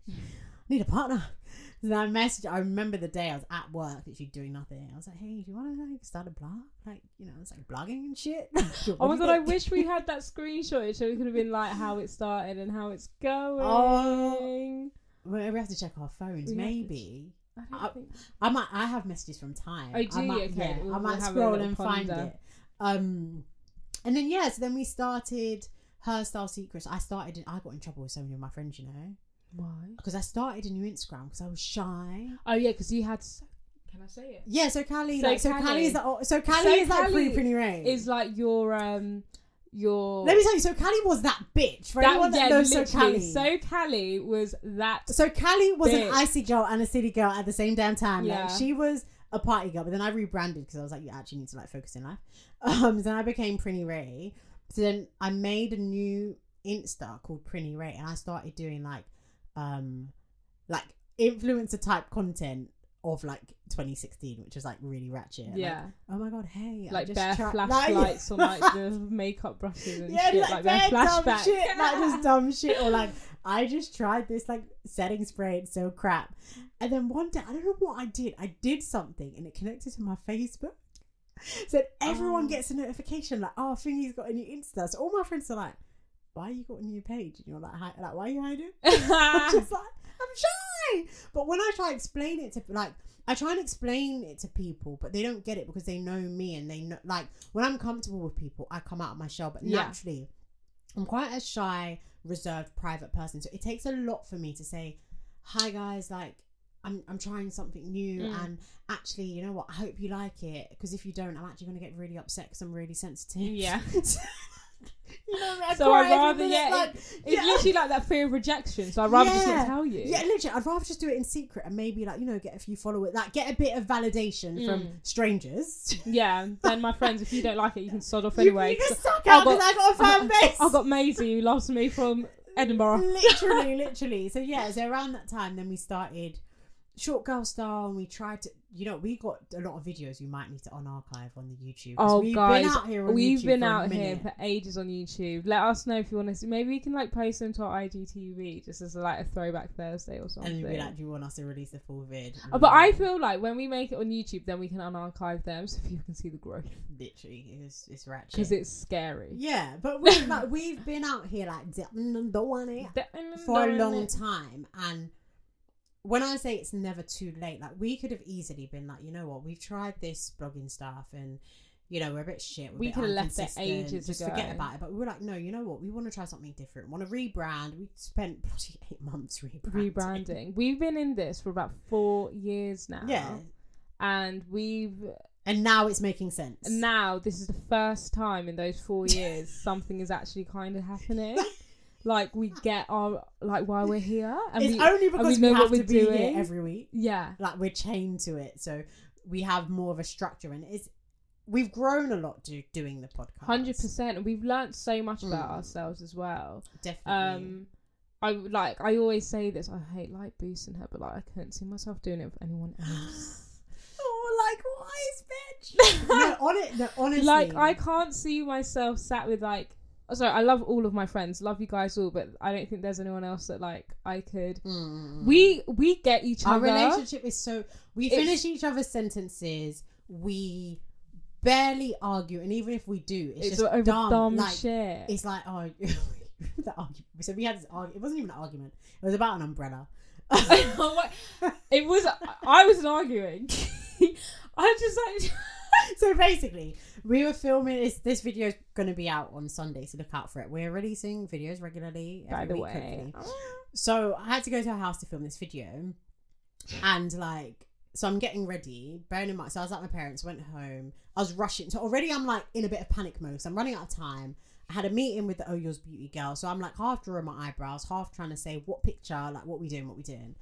need a partner. Then I messaged. I remember the day I was at work, literally doing nothing. I was like, hey, do you want to like start a blog? Like you know, it's like blogging and shit. Oh my god, I wish we had that screenshot so we could have been like how it started and how it's going. Well, we have to check our phones. We Maybe I don't I- think I might. I have messages from time. Oh, do I you? might, Okay, Yeah, we'll- I we'll might scroll little and find it. Um, and then yeah, so then we started her style secrets. I started. I got in trouble with so many of my friends, you know, why. because I started a new Instagram because I was shy. Oh yeah, because you had. Can I say it? Yeah, so Callie, So like, so Callie- Callie is like, so Callie So is like free Callie Prinny Rae. Is like your um your. Let me tell you, so Callie was that bitch. For anyone that yeah, knows so. Callie. So Callie was that. So Callie was Bitch. an icy girl and a city girl at the same damn time. Yeah. Like she was a party girl, but then I rebranded because I was like, you actually need to like focus in life. Um, then I became Prinny Rae. So then I made a new Insta called Prinny Rae, and I started doing like, um, like influencer type content of like 2016, which was like really ratchet. Like, Yeah, oh my god, hey, like just bare tried- flashlights on like the makeup brushes and yeah, shit, like, like, bare bare flashbacks. shit, like just dumb shit, or like I just tried this like setting spray, it's so crap. And then one day, I don't know what I did. I did something, and it connected to my Facebook. So everyone Oh. gets a notification like, "Oh, Thingy's got a new Insta." So all my friends are like, "Why you got a new page?" And you're like, Hi, "Like, why are you hiding?" Just like. But when I try to explain it to like, I try and explain it to people, but they don't get it because they know me and they know like when I'm comfortable with people, I come out of my shell. But Yeah. naturally, I'm quite a shy, reserved, private person. So it takes a lot for me to say, "Hi guys, like." I'm, I'm trying something new Mm. and actually you know what I hope you like it because if you don't I'm actually going to get really upset because I'm really sensitive Yeah. you know I So I'd rather- minute, yeah, like, It's yeah. literally like that fear of rejection. So I'd rather just not tell you. Yeah, literally, I'd rather just do it in secret and maybe like you know get a few followers, like get a bit of validation from Mm. strangers. Yeah. Then my friends, if you don't like it, you can sod off anyway. you, can 'cause suck I out got- because I got a fan base. I've got Maisie who loves me from Edinburgh. literally, literally. So yeah, so around that time, then we started short girl style, and we tried to, you know, we got a lot of videos we might need to unarchive on the youtube Oh, we've guys, been out here on we've YouTube been for out here for ages on YouTube. Let us know if you want to see. Maybe we can like post them to our IGTV just as like a throwback Thursday or something. and be like, "Do you want us to release a full vid?" Oh, but I mm. feel like when we make it on YouTube, then we can unarchive them so people can see the growth literally it's it's ratchet because it's scary. yeah, but we like we've been out here like don't want it for a long time and when I say it's never too late, like we could have easily been like, you know what, we've tried this blogging stuff and you know, we're a bit shit. We could have left it ages just ago. forget about it. But we were like, no, you know what? We want to try something different. Want to rebrand? We spent bloody eight months rebranding. Rebranding. We've been in this for about four years now. Yeah, And we've and now it's making sense. now this is the first time in those four years something is actually kind of happening. like we get our like why we're here, and it's we, only because we we, know have what to we're be doing. here every week. yeah, Like we're chained to it, so we have more of a structure, and it's we've grown a lot do, doing the podcast. hundred percent. And we've learnt so much about Mm. ourselves as well. definitely. Um, I like I always say this. I hate like boosting her, but like I couldn't see myself doing it for anyone else. oh, like wise bitch. no, on it. No, honestly, like I can't see myself sat with like. Sorry, I love all of my friends, love you guys all, but I don't think there's anyone else that like I could. Mm. We we get each our other. Our relationship is so we It's- finish each other's sentences. We barely argue, and even if we do, it's, It's just over dumb. dumb like, shit. It's like oh, the argument. So we had this argument. It wasn't even an argument. It was about an umbrella. It was. I wasn't arguing. I just like. so basically, we were filming. This, this video is going to be out on Sunday, so look out for it. We're releasing videos regularly. By the week, way, hopefully. Oh. So I had to go to her house to film this video, and like, so I'm getting ready. Bearing in mind, so I was at my parents, went home. I was rushing. So already I'm like in a bit of panic mode. So I'm running out of time. I had a meeting with the Oh Yours Beauty girl, so I'm like half drawing my eyebrows, half trying to say what picture, like what we doing, what we doing.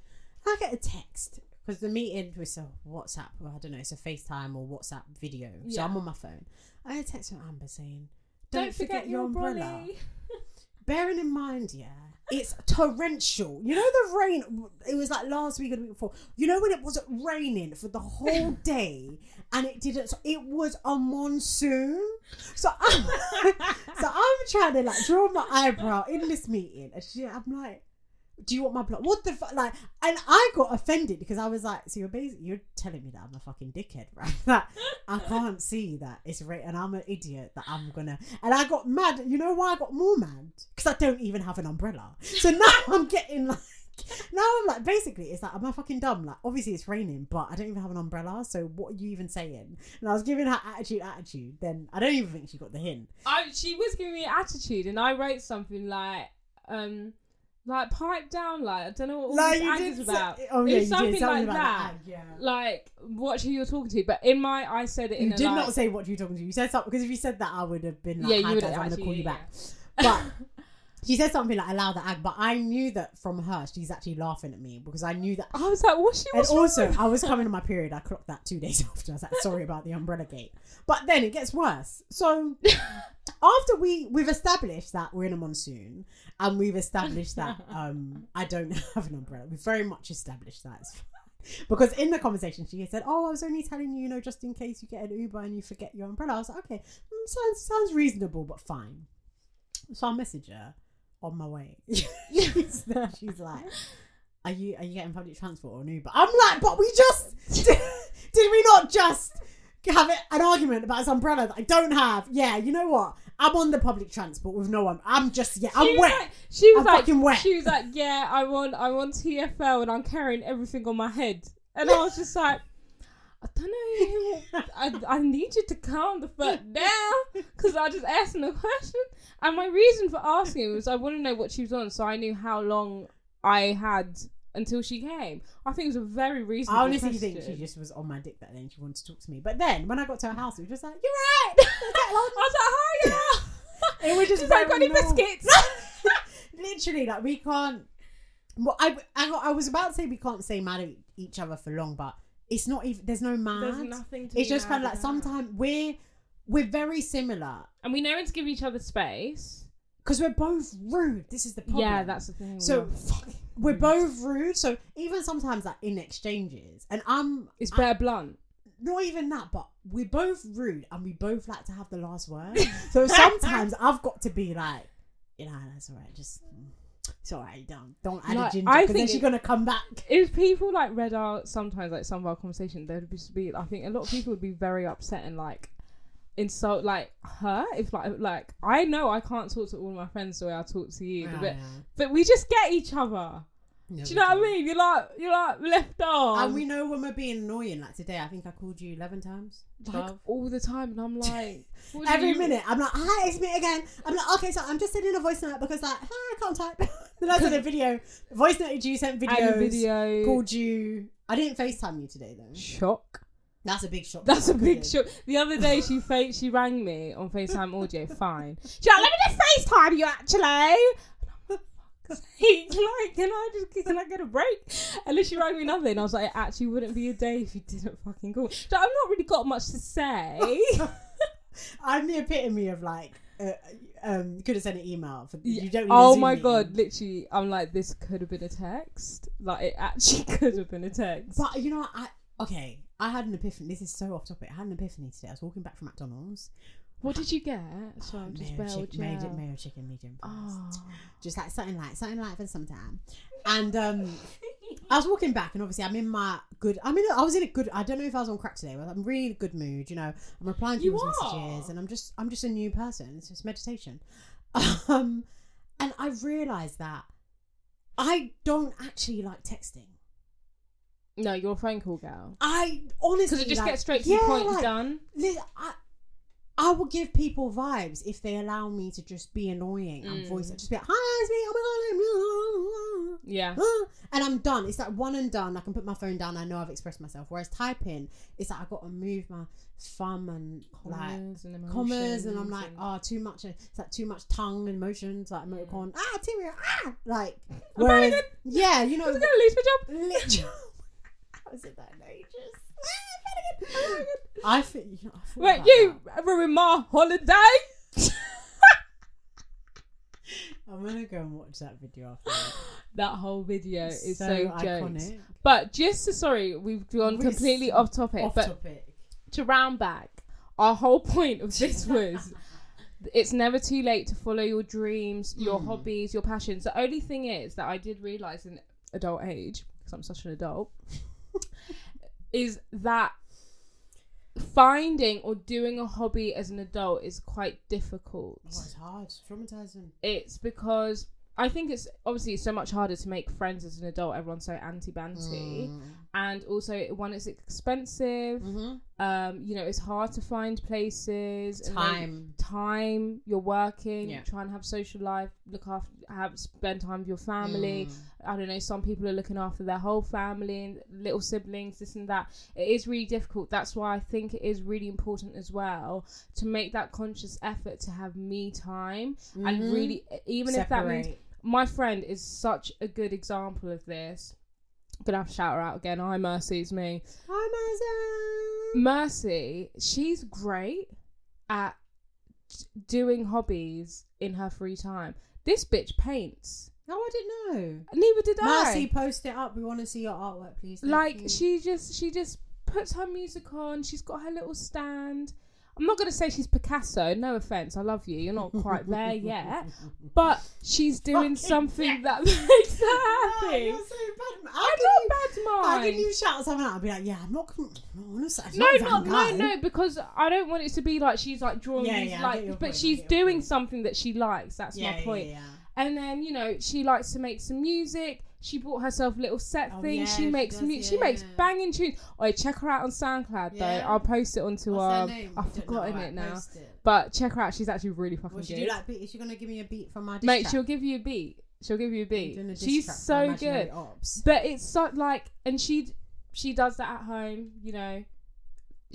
I get a text because the meeting was a WhatsApp, or I don't know, it's a FaceTime or WhatsApp video. So Yeah. I'm on my phone. I a text from Amber saying, don't, forget, your umbrella. Bearing in mind, yeah, it's torrential. You know the rain. It was like last week or the week before. You know when it was raining for the whole day, and it didn't. So it was a monsoon. So I'm, so I'm trying to like draw my eyebrow in this meeting, and she, I'm like, "Do you want my blood? What the fuck?" Like, and I got offended because I was like, "So you're basically you're telling me that I'm a fucking dickhead, right? That I can't see that it's right, and I'm an idiot that I'm gonna." And I got mad. You know why I got more mad? Because I don't even have an umbrella. So now I'm getting like. Now I'm like, basically, it's like, am I fucking dumb? Like, obviously it's raining, but I don't even have an umbrella. So what are you even saying? And I was giving her attitude, attitude. Then I don't even think she got the hint. I, she was giving me attitude, and I wrote something like, um, like pipe down, like I don't know what all this ag is say- about. Oh yeah, was you something something like about that. ag, yeah. Like watch who you're talking to, but in my, I said it in You a did like, not say what you were talking to. You said something because if you said that, I would have been like, Yeah, you would have I'm gonna call you yeah, back." But she said something like allow the ag, but I knew that from her, she's actually laughing at me because I knew that. I was like, what's she? And also, with I was coming to my period. I clocked that two days after. I was like, sorry about the umbrella gate. But then it gets worse. So after we we've established that we're in a monsoon and we've established that um I don't have an umbrella. We've very much established that. Because in the conversation she said, "Oh, I was only telling you, you know, just in case you get an Uber and you forget your umbrella." I was like, "Okay, mm, sounds sounds reasonable, but fine." So I message her on my way. she's, there, she's like, "Are you are you getting public transport or an Uber?" I'm like, "But we just did we not just have it, an argument about this umbrella that I don't have?" Yeah, you know what? I'm on the public transport with no one. I'm just yeah, I'm wet. Like, she was I'm like, fucking wet. She was like, yeah, I'm on, I'm on TFL and I'm carrying everything on my head, and I was just like, I don't know, I, I need you to calm the fuck down because I just asked him a question, and my reason for asking was I want to know what she was on, so I knew how long I had until she came. I think it was a very reasonable. I honestly question. think she just was on my dick that day and she wanted to talk to me. But then when I got to her house, it was just like, "You're right." I was like, hi, girl. It was just She's like, got very any normal. biscuits? Literally, like we can't. Well, I, I I was about to say we can't stay mad at each other for long, but it's not even. There's no mad. There's nothing to It's be just kind of like sometimes we're we're very similar and we know when to give each other space. because we're both rude. This is the problem. Yeah, that's the thing. So, We're fucking we're both rude. So even sometimes like in exchanges, and I'm It's I- bare blunt. not even that, but we're both rude and we both like to have the last word. so sometimes I've got to be like, you know, that's all right. Just it's all right. Don't don't add Like, a ginger I think she's gonna come back. If people like read our sometimes like some of our conversation, there'd just be I think a lot of people would be very upset and like insult like her if like like I know I can't talk to all my friends the way I talk to you, Yeah, but yeah. but we just get each other. Yeah, Do you know what I mean? You're like you're like left arm. And we know when we're being annoying. Like today, I think I called you eleven times. like all the time, and I'm like Every you- minute, I'm like, hi, it's me again. I'm like, okay, so I'm just sending a voice note because like, hi, I can't type. then I sent a video, voice noted you, sent videos, video. called you. I didn't FaceTime you today though. Shock. That's a big shock. That's a big shock. The other day she fa- she rang me on FaceTime audio, fine. She's like, let me just FaceTime you actually. I'm like, "Fuck's sake, like, can I just can I get a break? And then she rang me nothing. And I was like, it actually wouldn't be a day if you didn't fucking call. She's like, I've not really got much to say. I'm the epitome of like, uh, um, could have sent an email for you don't. Oh my meeting. god, literally, I'm like, this could have been a text. Like, it actually could have been a text. But you know, what, I okay. I had an epiphany. This is so off topic. I had an epiphany today. I was walking back from McDonald's. what did you get? So I'm just mayo, mayo chick- mayo, mayo chicken medium. Oh. Just like something like something like for some time. And um, I was walking back, and obviously I'm in my good. I mean, I was in a good. I don't know if I was on crack today, but I'm really in a good mood. You know, I'm replying to people's messages, and I'm just, I'm just a new person. It's just meditation. Um, and I realized that I don't actually like texting. No, you're a phone call girl. I honestly Because it just like- gets straight to yeah, the point. like, done. Li- I, I will give people vibes if they allow me to just be annoying and Mm. voice it. Just be like, hi, it's me. Oh my god. Yeah. ah," And I'm done. It's like one and done. I can put my phone down. I know I've expressed myself. Whereas typing, it's like I've got to move my thumb and like Commas and commas, and I'm like, and- oh, too much. It's like too much tongue and motions, like emoticon. Ah, Tyria, ah, like. I'm Whereas, yeah, you know, I'm gonna lose my job. literally. Is it that ages? I think. You know, I thought Wait, about you ruined my holiday. I'm gonna go and watch that video after. that. that whole video is so, jokes. iconic. But just to, sorry, we've gone We're completely s- off topic. Off but topic. to round back, our whole point of this was it's never too late to follow your dreams, your Mm. hobbies, your passions. The only thing is that I did realize in adult age, because I'm such an adult, is that finding or doing a hobby as an adult is quite difficult. Oh, it's hard. It's traumatizing. It's because I think it's obviously so much harder to make friends as an adult. Everyone's so anti banty, Mm. And also one, it's expensive. Mhm. Um, you know, it's hard to find places. and Time. time. You're working. Yeah. Try and have social life. Look after. Have spend time with your family. Mm. I don't know. Some people are looking after their whole family and little siblings. This and that. It is really difficult. That's why I think it is really important as well to make that conscious effort to have me time and Mhm. really, even if that means my friend is such a good example of this. Gonna have to shout her out again. Hi, Mercy, it's me. Hi, Mercy. Mercy, she's great at doing hobbies in her free time. This bitch paints. No, I didn't know. Neither did Mercy, I. Mercy, post it up. We want to see your artwork, please. Thank Like you. she just she just puts her music on. She's got her little stand. I'm not gonna say she's Picasso. No offense, I love you. You're not quite there yet, but she's doing Fucking something yes. that makes her Oh, happy. you're so bad. I'm How not can bad you, how can you shout something out and be like, yeah, I'm not. I don't want to say. No, not not, no, no, because I don't want it to be like she's like drawing Yeah, these yeah, like, but point, she's doing something that she likes. That's Yeah, my point. And then you know she likes to make some music. She bought herself little set Oh, things. yeah, she she makes does, mu- she makes yeah. banging tunes. Oh, check her out on SoundCloud though. I'll post it onto What's name? I've forgotten it now. it. But check her out. She's actually really fucking What she good. do like beat? Is she gonna give me a beat from my diss Mate, track? she'll give you a beat. She'll give you a beat. doing a diss She's track for so Imaginary good. Ops. But it's so like, and she she does that at home. You know,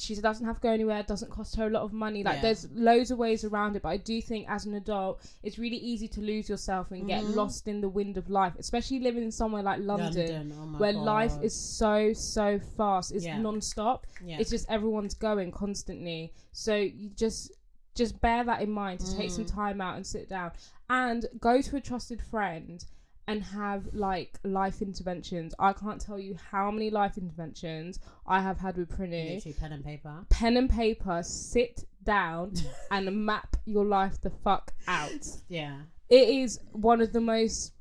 she doesn't have to go anywhere. It doesn't cost her a lot of money. Like, Yeah. there's loads of ways around it. But I do think as an adult, it's really easy to lose yourself and get Mhm. lost in the wind of life, especially living in somewhere like London. oh my Where life is so so fast, it's Yeah. non-stop. Yeah. It's just everyone's going constantly. So you just just bear that in mind to take some Mm. time out and sit down and go to a trusted friend and have like life interventions. I can't tell you how many life interventions I have had with Prinny. literally pen and paper. Pen and paper, sit down and map your life the fuck out. Yeah. It is one of the most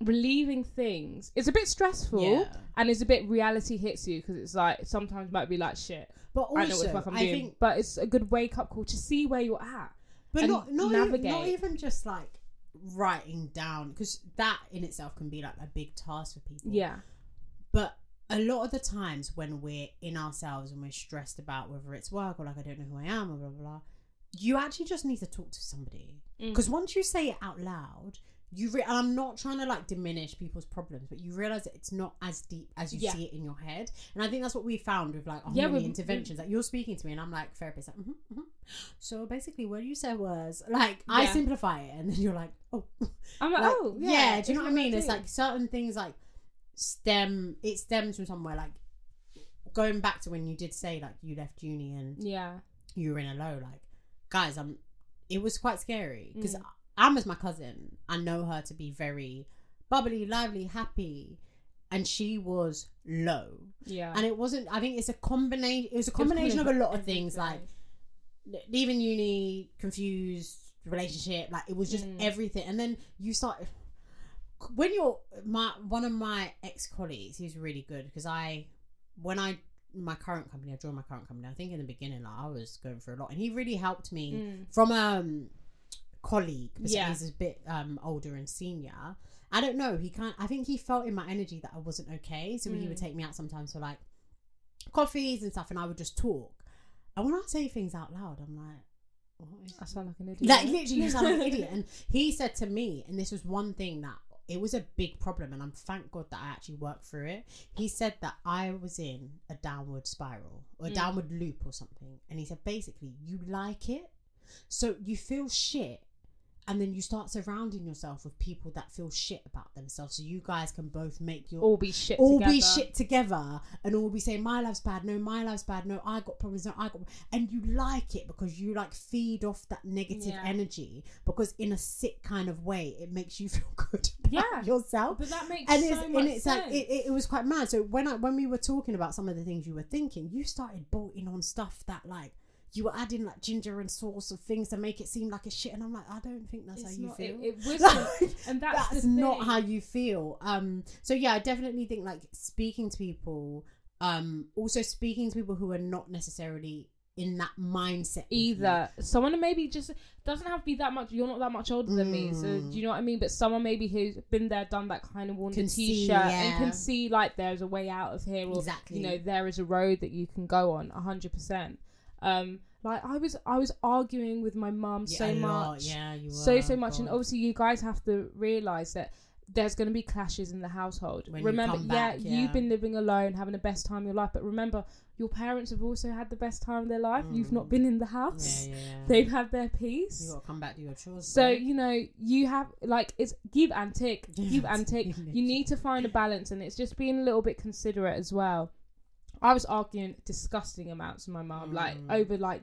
relieving things. It's a bit stressful Yeah. and it's a bit reality hits you because it's like sometimes might be like shit. But I know what the also, fuck I'm I doing, think, but it's a good wake up call to see where you're at. but not not even, not even just like writing down because that in itself can be like a big task for people. Yeah, But a lot of the times when we're in ourselves and we're stressed about whether it's work or like I don't know who I am or blah blah blah, you actually just need to talk to somebody Mm. because once you say it out loud. You re- and I'm not trying to like diminish people's problems, but you realize that it's not as deep as you Yeah. see it in your head. And I think that's what we found with like Yeah, many interventions. Like you're speaking to me, and I'm like therapist, like, mm-hmm, so basically, what you said was like I simplify it, and then you're like, oh, I'm like, like, oh yeah, yeah. do you know what I mean? It's like certain things like stem. It stems from somewhere. Like going back to when you did say like you left uni and yeah, you were in a low. Like guys, I'm. It was quite scary because Mm. Amma's my cousin. I know her to be very bubbly, lively, happy, and she was low. yeah. And it wasn't. I think it's a combination. It was a combination of a lot of things like leaving uni, confused relationship, like it was just Mm. everything. And then you start. when you're my one of my ex colleagues, he's really good because I when I my current company, I joined my current company. I think in the beginning, like I was going through a lot, and he really helped me Mm. from um colleague because Yeah. he's a bit um older and senior. I don't know. He can't. I think he felt in my energy that I wasn't okay, so he would Mm. take me out sometimes for like coffees and stuff, and I would just talk. And when I say things out loud, I'm like, what is I sound like an idiot. like literally you sound like an idiot. And he said to me, and this was one thing that it was a big problem, and I'm thank God that I actually worked through it. He said that I was in a downward spiral or a Mm. downward loop or something, and he said basically you like it, so you feel shit. And then you start surrounding yourself with people that feel shit about themselves, so you guys can both make your all be shit. all together. be shit together and all be saying my life's bad no my life's bad no i got problems no i got and you like it because you like feed off that negative Yeah. energy because in a sick kind of way it makes you feel good about Yeah. yourself But that makes and so it's, much and it's sense. like it, it, it was quite mad so when i when we were talking about some of the things you were thinking you started bolting on stuff that like you were adding like ginger and sauce of things to make it seem like a shit and i'm like i don't think that's It's how you feel. It, it Like, and that's, that's the not how you feel. Um so yeah i definitely think like speaking to people um also speaking to people who are not necessarily in that mindset either. Someone maybe just doesn't have to be that much you're not that much older than me so Mm. do you know what i mean? But someone maybe who's been there done that kind of worn the Can see, t-shirt and yeah. can see like there's a way out of here or Exactly. you know there is a road that you can go on 100% um like i was i was arguing with my mum Yeah, so much lot. yeah you so were, so so much. And obviously you guys have to realize that there's going to be clashes in the household. When you remember come yeah, back, you've been living alone having the best time of your life. But remember your parents have also had the best time of their life. You've not Mm. been in the house. Yeah yeah, yeah. they've had their peace. You got to come back to your chores so you know you have like it's give and take. Give and take. You need to find a balance and it's just being a little bit considerate as well i was arguing disgusting amounts with my mum like Mm. over like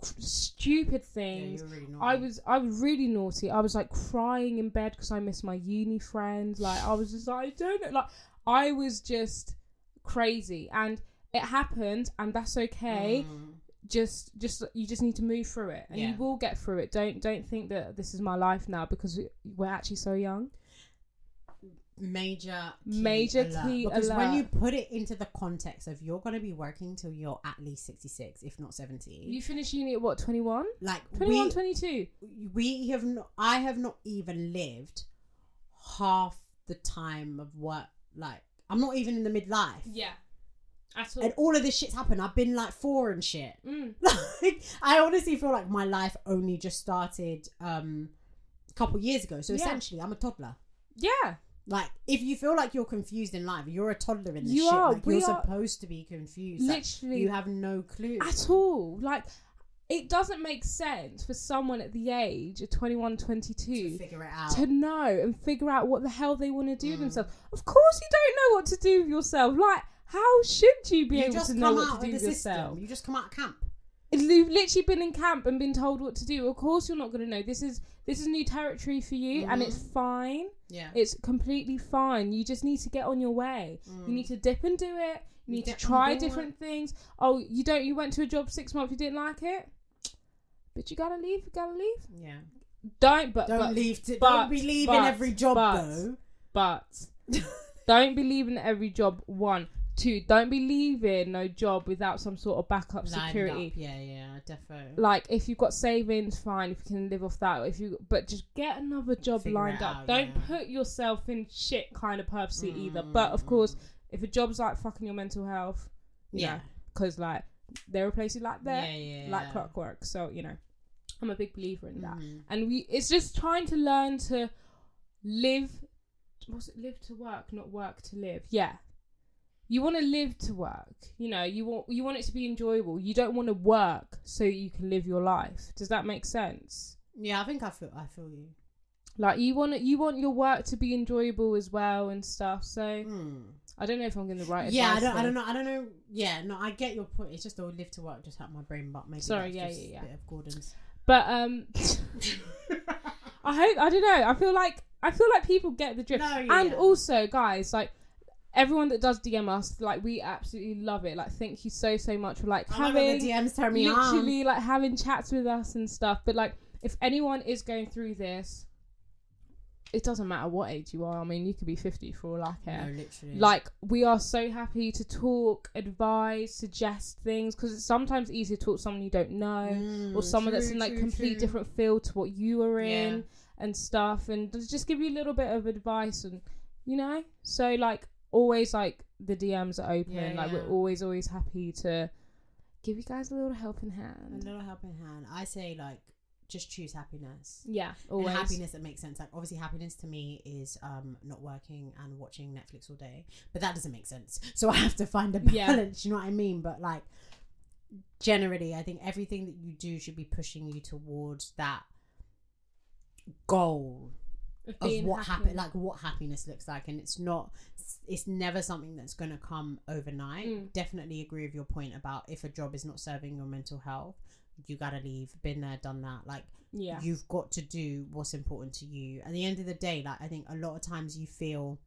stupid things were really I was I was really naughty. I was like crying in bed because I missed my uni friends. Like I was just like I don't know. Like I was just crazy, and it happened, and that's okay. Mm. Just just you just need to move through it, and Yeah. you will get through it. Don't don't think that this is my life now because we're actually so young. Major key Major alert. key because when you put it into the context of you're going to be working till you're at least 66 if not 70 You finish uni at what 21? like 21, we, 22. we have not i have not even lived half the time of work like i'm not even in the midlife Yeah, all. and all of this shit's happened i've been like four and shit Mm. like i honestly feel like my life only just started um a couple years ago so Yeah. essentially i'm a toddler Yeah, like if you feel like you're confused in life you're a toddler in this You shit are. like We you're are- supposed to be confused Like, literally. you have no clue at all. Like, it doesn't make sense for someone at the age of 21, 22 to figure it out to know and figure out what the hell they want to do with Mm. themselves. Of course, you don't know what to do with yourself. Like, how should you be you able to know what to do with system yourself? you just come out of camp You've literally been in camp and been told what to do. Of course, you're not going to know. This is this is new territory for you, and it's Mm-hmm. fine. Yeah It's completely fine. You just need to get on your way. You need to dip and do it. You need Mm. Get to try board. different things. Oh, you don't. You went to a job six months. You didn't like it, but you gotta leave. You gotta leave. yeah Don't. But don't but, leave to, but- don't be leaving but- every job but- though But don't be leaving every job. One, two. Don't be leaving no job without some sort of backup Lined security. up. yeah yeah definitely. Like if you've got savings, fine. If you can live off that, if you but just get another job Figure lined up. out, Don't yeah. put yourself in shit kind of purposely either. But of course, if a job's like fucking your mental health, yeah yeah, because like there are places like that, yeah yeah like clockwork. So you know, I'm a big believer in that. Mhm. And we, it's just trying to learn to live. Was it? Live to work, not work to live. Yeah. You want to live to work. You know, you want you want it to be enjoyable. You don't want to work so you can live your life. Does that make sense? yeah i think i feel i feel you Like you want you want your work to be enjoyable as well and stuff. So Hmm. I don't know if I'm to write. yeah, I don't, I don't know. I don't know. Yeah, no, I get your point. It's just all live to work just help my brain, but maybe Sorry, yeah, just yeah, yeah. a bit of Gordon's. But um, I hope I don't know. I feel like I feel like people get the drift. No, yeah. And also, guys, like everyone that does DM us, like we absolutely love it. Like, thank you so so much for like Oh my God, having the DMs turn me on. literally like having chats with us and stuff. But like, if anyone is going through this, it doesn't matter what age you are. I mean, you could be 50 for all I care. No, literally. Like, we are so happy to talk, advise, suggest things because it's sometimes easier to talk to someone you don't know Mm, or someone that's in like true, complete true. different field to what you are in Yeah. and stuff and just give you a little bit of advice and you know so like always like the dms are open Yeah, like yeah. we're always always happy to give you guys a little helping hand. A little helping hand. I say like just choose happiness. yeah And always happiness that makes sense. Like obviously happiness to me is um not working and watching Netflix all day. But that doesn't make sense. So I have to find a Yeah. balance, you know what I mean? But like generally I think everything that you do should be pushing you towards that goal of being what happy. happen like what happiness looks like and it's not it's never something that's going to come overnight Mm. definitely agree with your point about if a job is not serving your mental health you gotta leave been there done that like yeah you've got to do what's important to you at the end of the day like i think a lot of times you feel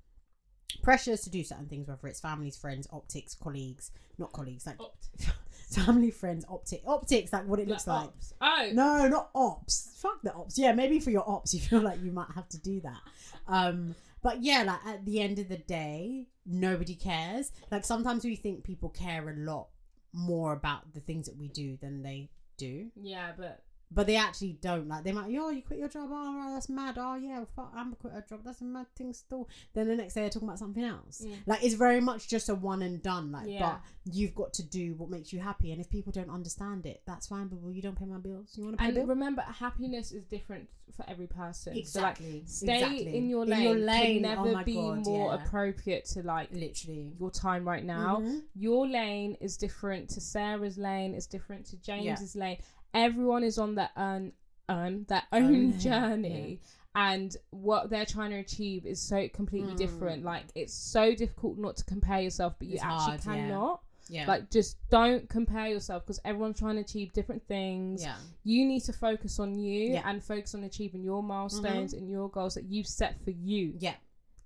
pressures to do certain things whether it's families friends optics colleagues not colleagues like family friends optic optics like what it looks like Ops. oh no, not ops. Fuck the ops. Yeah, maybe for your ops, you feel like you might have to do that. Um, but yeah, like at the end of the day, nobody cares. Like sometimes we think people care a lot more about the things that we do than they do, yeah but but they actually don't. Like they might, yo, you quit your job. Oh, right, that's mad. Oh yeah, fuck, I'm going to quit a job. That's a mad thing still. Then the next day they're talking about something else. Mm. Like it's very much just a one and done. Like, Yeah. but you've got to do what makes you happy. And if people don't understand it, that's fine. But well, you don't pay my bills. You want to pay and bills? remember happiness is different for every person Exactly. so like stay exactly. in your In lane, your could lane. never oh be God, more yeah. appropriate to like Literally. your time right now Mhm. your lane is different to Sarah's lane, it's different to James's lane. Everyone is on their own, own their own Own, journey, and what they're trying to achieve is so completely Mm. different. Like it's so difficult not to compare yourself, but you It's actually hard, cannot. Yeah. Like just don't compare yourself because everyone's trying to achieve different things. yeah. You need to focus on you Yeah. and focus on achieving your milestones and your goals that you've set for you. Yeah.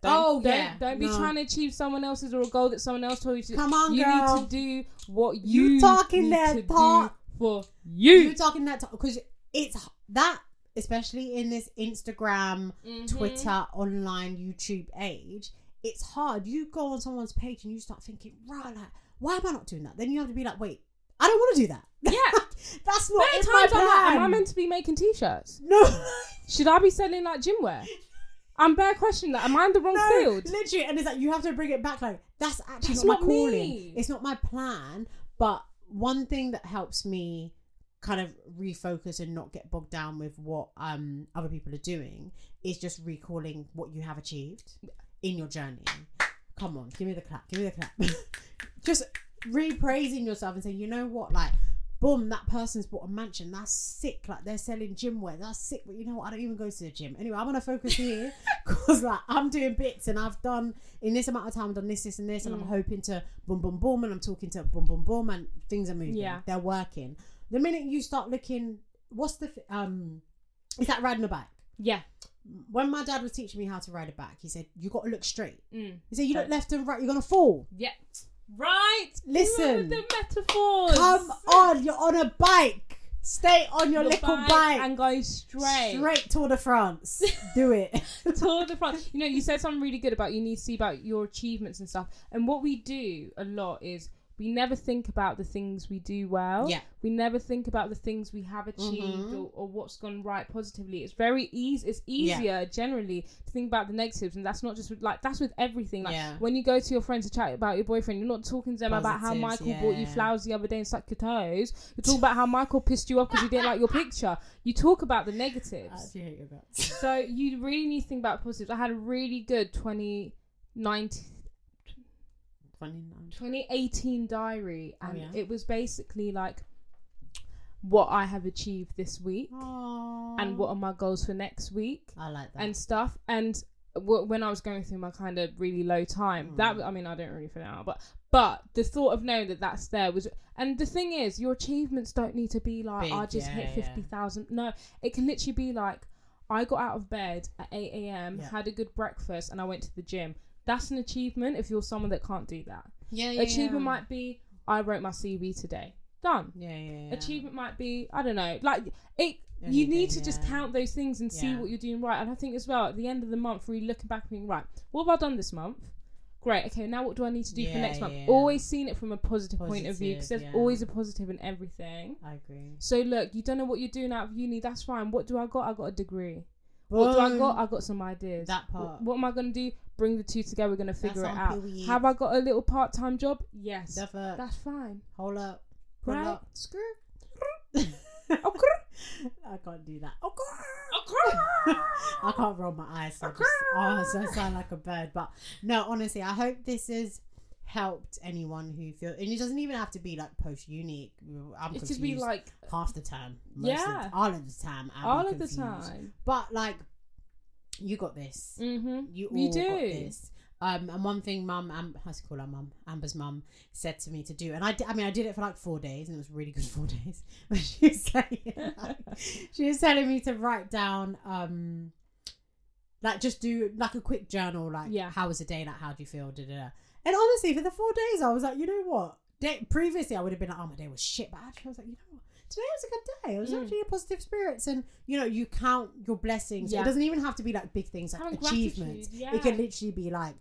Don't, Oh, don't, yeah. Don't be No. trying to achieve someone else's or a goal that someone else told you to. Come on, you girl. need to do what You you, talking that talk. For You you. talking that because it's that, especially in this Instagram, Mhm. Twitter, online, YouTube age. It's hard. You go on someone's page and you start thinking, right, like, why am I not doing that? Then you have to be like, wait, I don't want to do that. Yeah. That's not my times I'm like, am I meant to be making t-shirts? no. Should I be selling like gym wear? I'm bare questioning that. Am I in the wrong No, field? literally, and it's like you have to bring it back. Like that's actually That's not, not my calling. me. It's not my plan. But one thing that helps me kind of refocus and not get bogged down with what um other people are doing is just recalling what you have achieved in your journey. Come on, give me the clap. Give me the clap. just repraising yourself and saying, you know what, like. Boom, that person's bought a mansion. That's sick. Like they're selling gym wear. That's sick. But you know what? I don't even go to the gym. Anyway, I'm gonna focus here because like I'm doing bits and I've done in this amount of time I've done this, this, and this, and I'm hoping to boom, boom, boom, and I'm talking to boom, boom, boom, and things are moving. Yeah. they're working. The minute you start looking, what's the um, is that riding a bike? Yeah. When my dad was teaching me how to ride a bike, he said you got to look straight. Mm. He said you look left and right, you're gonna fall. Yeah. Right. Listen. the metaphors. Come on, you're on a bike. Stay on your, Your little bike. and go straight. Straight Tour de France. Do it. Tour de France. You know, you said something really good about you need to see about your achievements and stuff. And what we do a lot is we never think about the things we do well. Yeah. We never think about the things we have achieved Mhm. or, or what's gone right positively. It's very easy. It's easier generally to think about the negatives, and that's not just with, like that's with everything. Like Yeah. when you go to your friends to chat about your boyfriend, you're not talking to them about how Positives, Michael bought you flowers the other day and sucked your toes. You talk about how Michael pissed you off because you didn't like your picture. You talk about the I negatives. actually hate your guts. So you really need to think about positives. I had a really good 2019, 29. 2018 diary, Oh, and yeah? it was basically like what I have achieved this week Aww. and what are my goals for next week I like that. and stuff. And w- when I was going through my kind of really low time, Mm. that I mean, I don't really feel out, but but the thought of knowing that that's there was. And the thing is, your achievements don't need to be like Big, I just yeah, hit yeah. fifty thousand. No, it can literally be like I got out of bed at eight a.m., Yeah. had a good breakfast, and I went to the gym. That's an achievement if you're someone that can't do that. yeah, yeah, Achievement yeah. might be I wrote my CV today. Done. Yeah, yeah, yeah. Achievement might be I don't know. Like it. you need to just count those things and see what you're doing right. And I think as well at the end of the month, really looking back and being right. What have I done this month? Great. Okay, now what do I need to do for next month? Always seeing it from a positive, point of view because there's always a positive in everything. I agree. So look, you don't know what you're doing out of uni. That's fine. What do I got? I got a degree. What do I got? Um, I got some ideas. That part. What, am I gonna do? Bring the two together. We're gonna figure it out. period. Have I got a little part time job? Yes. Never. That's fine. Hold up. Pull Right. up. Screw. Okay. I can't do that. Okay. I can't roll my eyes. So I just, oh, so I sound like a bird. But no, honestly, I hope this has helped anyone who feels, And it doesn't even have to be like post uni. I'm It should be like half the time. Most Yeah. Of the, all of the time. Be all of the time. But like, you got this. Mm-hmm. You all You got do. this. Um, and one thing, mum, Am- how's to call her mum, Amber's mum, said to me to do, and I, I mean, I did it for like four days, and it was really good four days. But she was saying, like, she was telling me to write down, um, like just do like a quick journal, like, Yeah. how was the day, like, how do you feel, da da da. And honestly, for the four days, I was like, you know what? Day- previously, I would have been like, oh, my day was shit, but actually, I was like, you know what? Today was a good day. It was Mm. actually a positive spirits, and you know, you count your blessings. Yeah. It doesn't even have to be like big things, like Having achievements. gratitude, It can literally be like,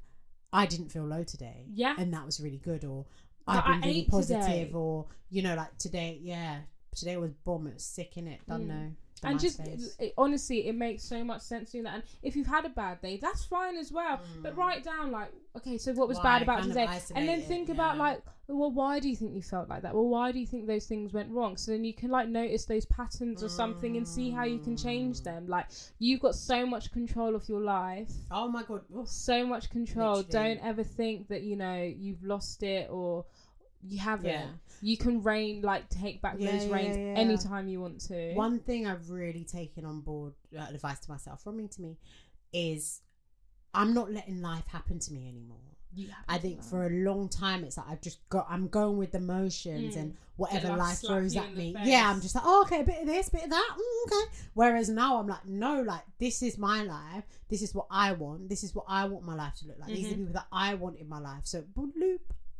I didn't feel low today. Yeah. And that was really good. Or I've I been really positive. today. Or, you know, like today, yeah, today was bomb. It was sick in it. Don't Mm. know. And just it, honestly, it makes so much sense doing that. And if you've had a bad day, that's fine as well. But write down like, okay, so what was Why? bad about Kind today, and then think about like, well, why do you think you felt like that? Well, why do you think those things went wrong? So then you can like notice those patterns or something and see how you can change Mm. them. Like you've got so much control of your life. oh my God. Oof. so much control. Literally. Don't ever think that you know you've lost it or you haven't. Yeah. You can reign like take back Yeah, those yeah, reins yeah. anytime you want to. One thing I've really taken on board, uh, advice to myself from me to me, is I'm not letting life happen to me anymore. I think for a long time it's like I've just got I'm going with the motions Mm. and whatever life life throws at me. Yeah, I'm just like, oh okay, a bit of this, bit of that, mm, okay. Whereas now I'm like, no, like this is my life. This is what I want. This is what I want my life to look like. These are the Mhm. people that I want in my life. So.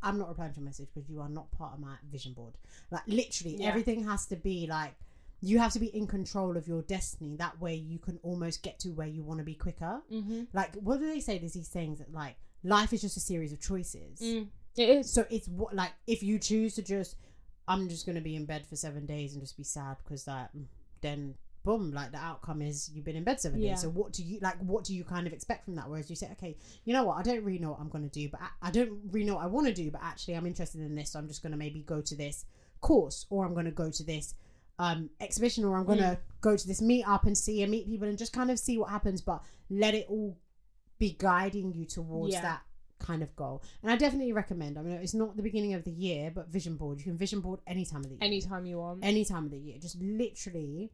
I'm not replying to your message because you are not part of my vision board. Like literally, Yeah. everything has to be like you have to be in control of your destiny. That way, you can almost get to where you want to be quicker. Mhm. Like, what do they say? There's these sayings that like life is just a series of choices. Mm. It is. So it's what like if you choose to just, I'm just gonna be in bed for seven days and just be sad because that, mm, then boom, like the outcome is you've been in bed seven Yeah. days. So what do you like? What do you kind of expect from that? Whereas you say, okay, you know what? I don't really know what I'm gonna do, but I, I don't really know what I want to do. But actually, I'm interested in this, so I'm just gonna maybe go to this course, or I'm gonna go to this um exhibition, or I'm gonna go to this meet up and see and meet people and just kind of see what happens. But let it all be guiding you towards Yeah. that kind of goal. And I definitely recommend. I mean, it's not the beginning of the year, but vision board. You can vision board any time of the year. Anytime you want. Any time of the year. Just literally,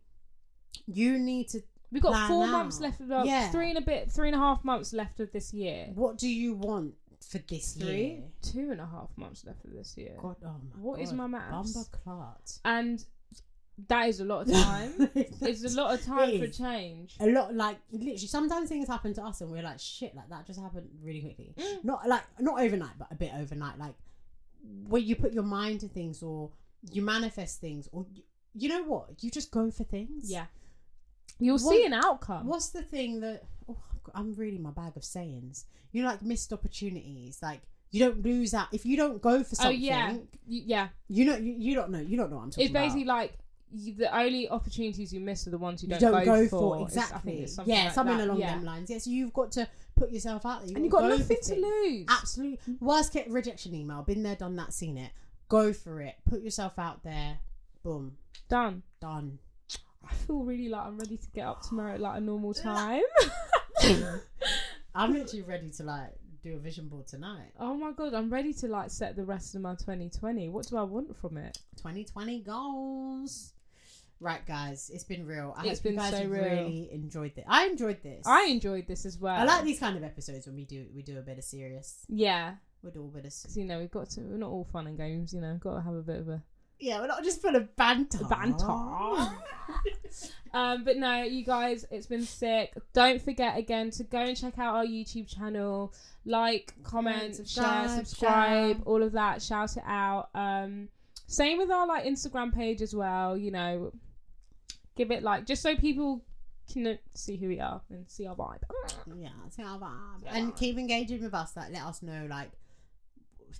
you need to. We've got plan four out. months left of Yeah. three and a bit, three and a half months left of this year. What do you want for this Three, year? two and a half months left of this year. God, oh my What God. is my maths? Clot. And that is a lot of time. it's a lot of time for is. change. a lot like literally sometimes things happen to us and we're like shit like that just happened really quickly Mm. not like not overnight but a bit overnight like where you put your mind to things or you manifest things or you, you know what you just go for things Yeah. You'll What- see an outcome. what's the thing that oh, i'm really my bag of sayings you know like missed opportunities like you don't lose out if you don't go for something. oh yeah, yeah. you know you, you don't know you don't know what i'm talking It's basically about like you, the only opportunities you miss are the ones you you don't, don't go, for. for It's- I think exactly it's something yeah like something that, along yeah. them lines yes you've got to put yourself out there And you've got gotta go nothing to lose. Absolutely. Worst case rejection email. Been there, done that, seen it. Go for it. Put yourself out there. Boom. Done. Done. I feel really like I'm ready to get up tomorrow at like a normal time. I'm literally ready to like do a vision board tonight. oh my god, I'm ready to like set the rest of my 2020. What do I want from it? 2020 goals. Right, guys, it's been real. I It's hope you been guys so real. really enjoyed this. I enjoyed this. I enjoyed this as well. I like these kind of episodes when we do we do a bit of serious. Yeah, We do a bit of because you know we've got to. We're not all fun and games. You know, got to have a bit of a yeah. We're not just full of banter. banter. um, but no, you guys, it's been sick. Don't forget again to go and check out our YouTube channel, like, comment, share, Subscribe, share. all of that. Shout it out. Um, Same with our like Instagram page as well. You know, give it like just so people can see who we are and see our vibe. Yeah, see our vibe. And keep engaging with us. Like, let us know like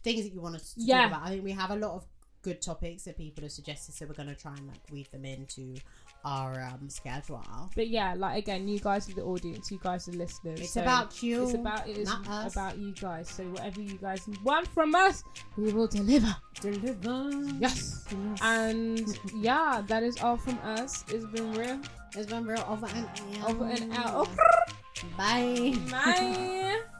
things that you want us to Yeah. talk about. I think we have a lot of good topics that people have suggested, so we're gonna try and like weave them into our um schedule. But yeah, like again, you guys are the audience. You guys are listeners. It's so about you, It's about it is not us. about you guys. So whatever you guys want from us, we will deliver. Deliver. Yes. And yeah, that is all from us. It's been real. It's been real over and out. Over and out. Bye. Bye.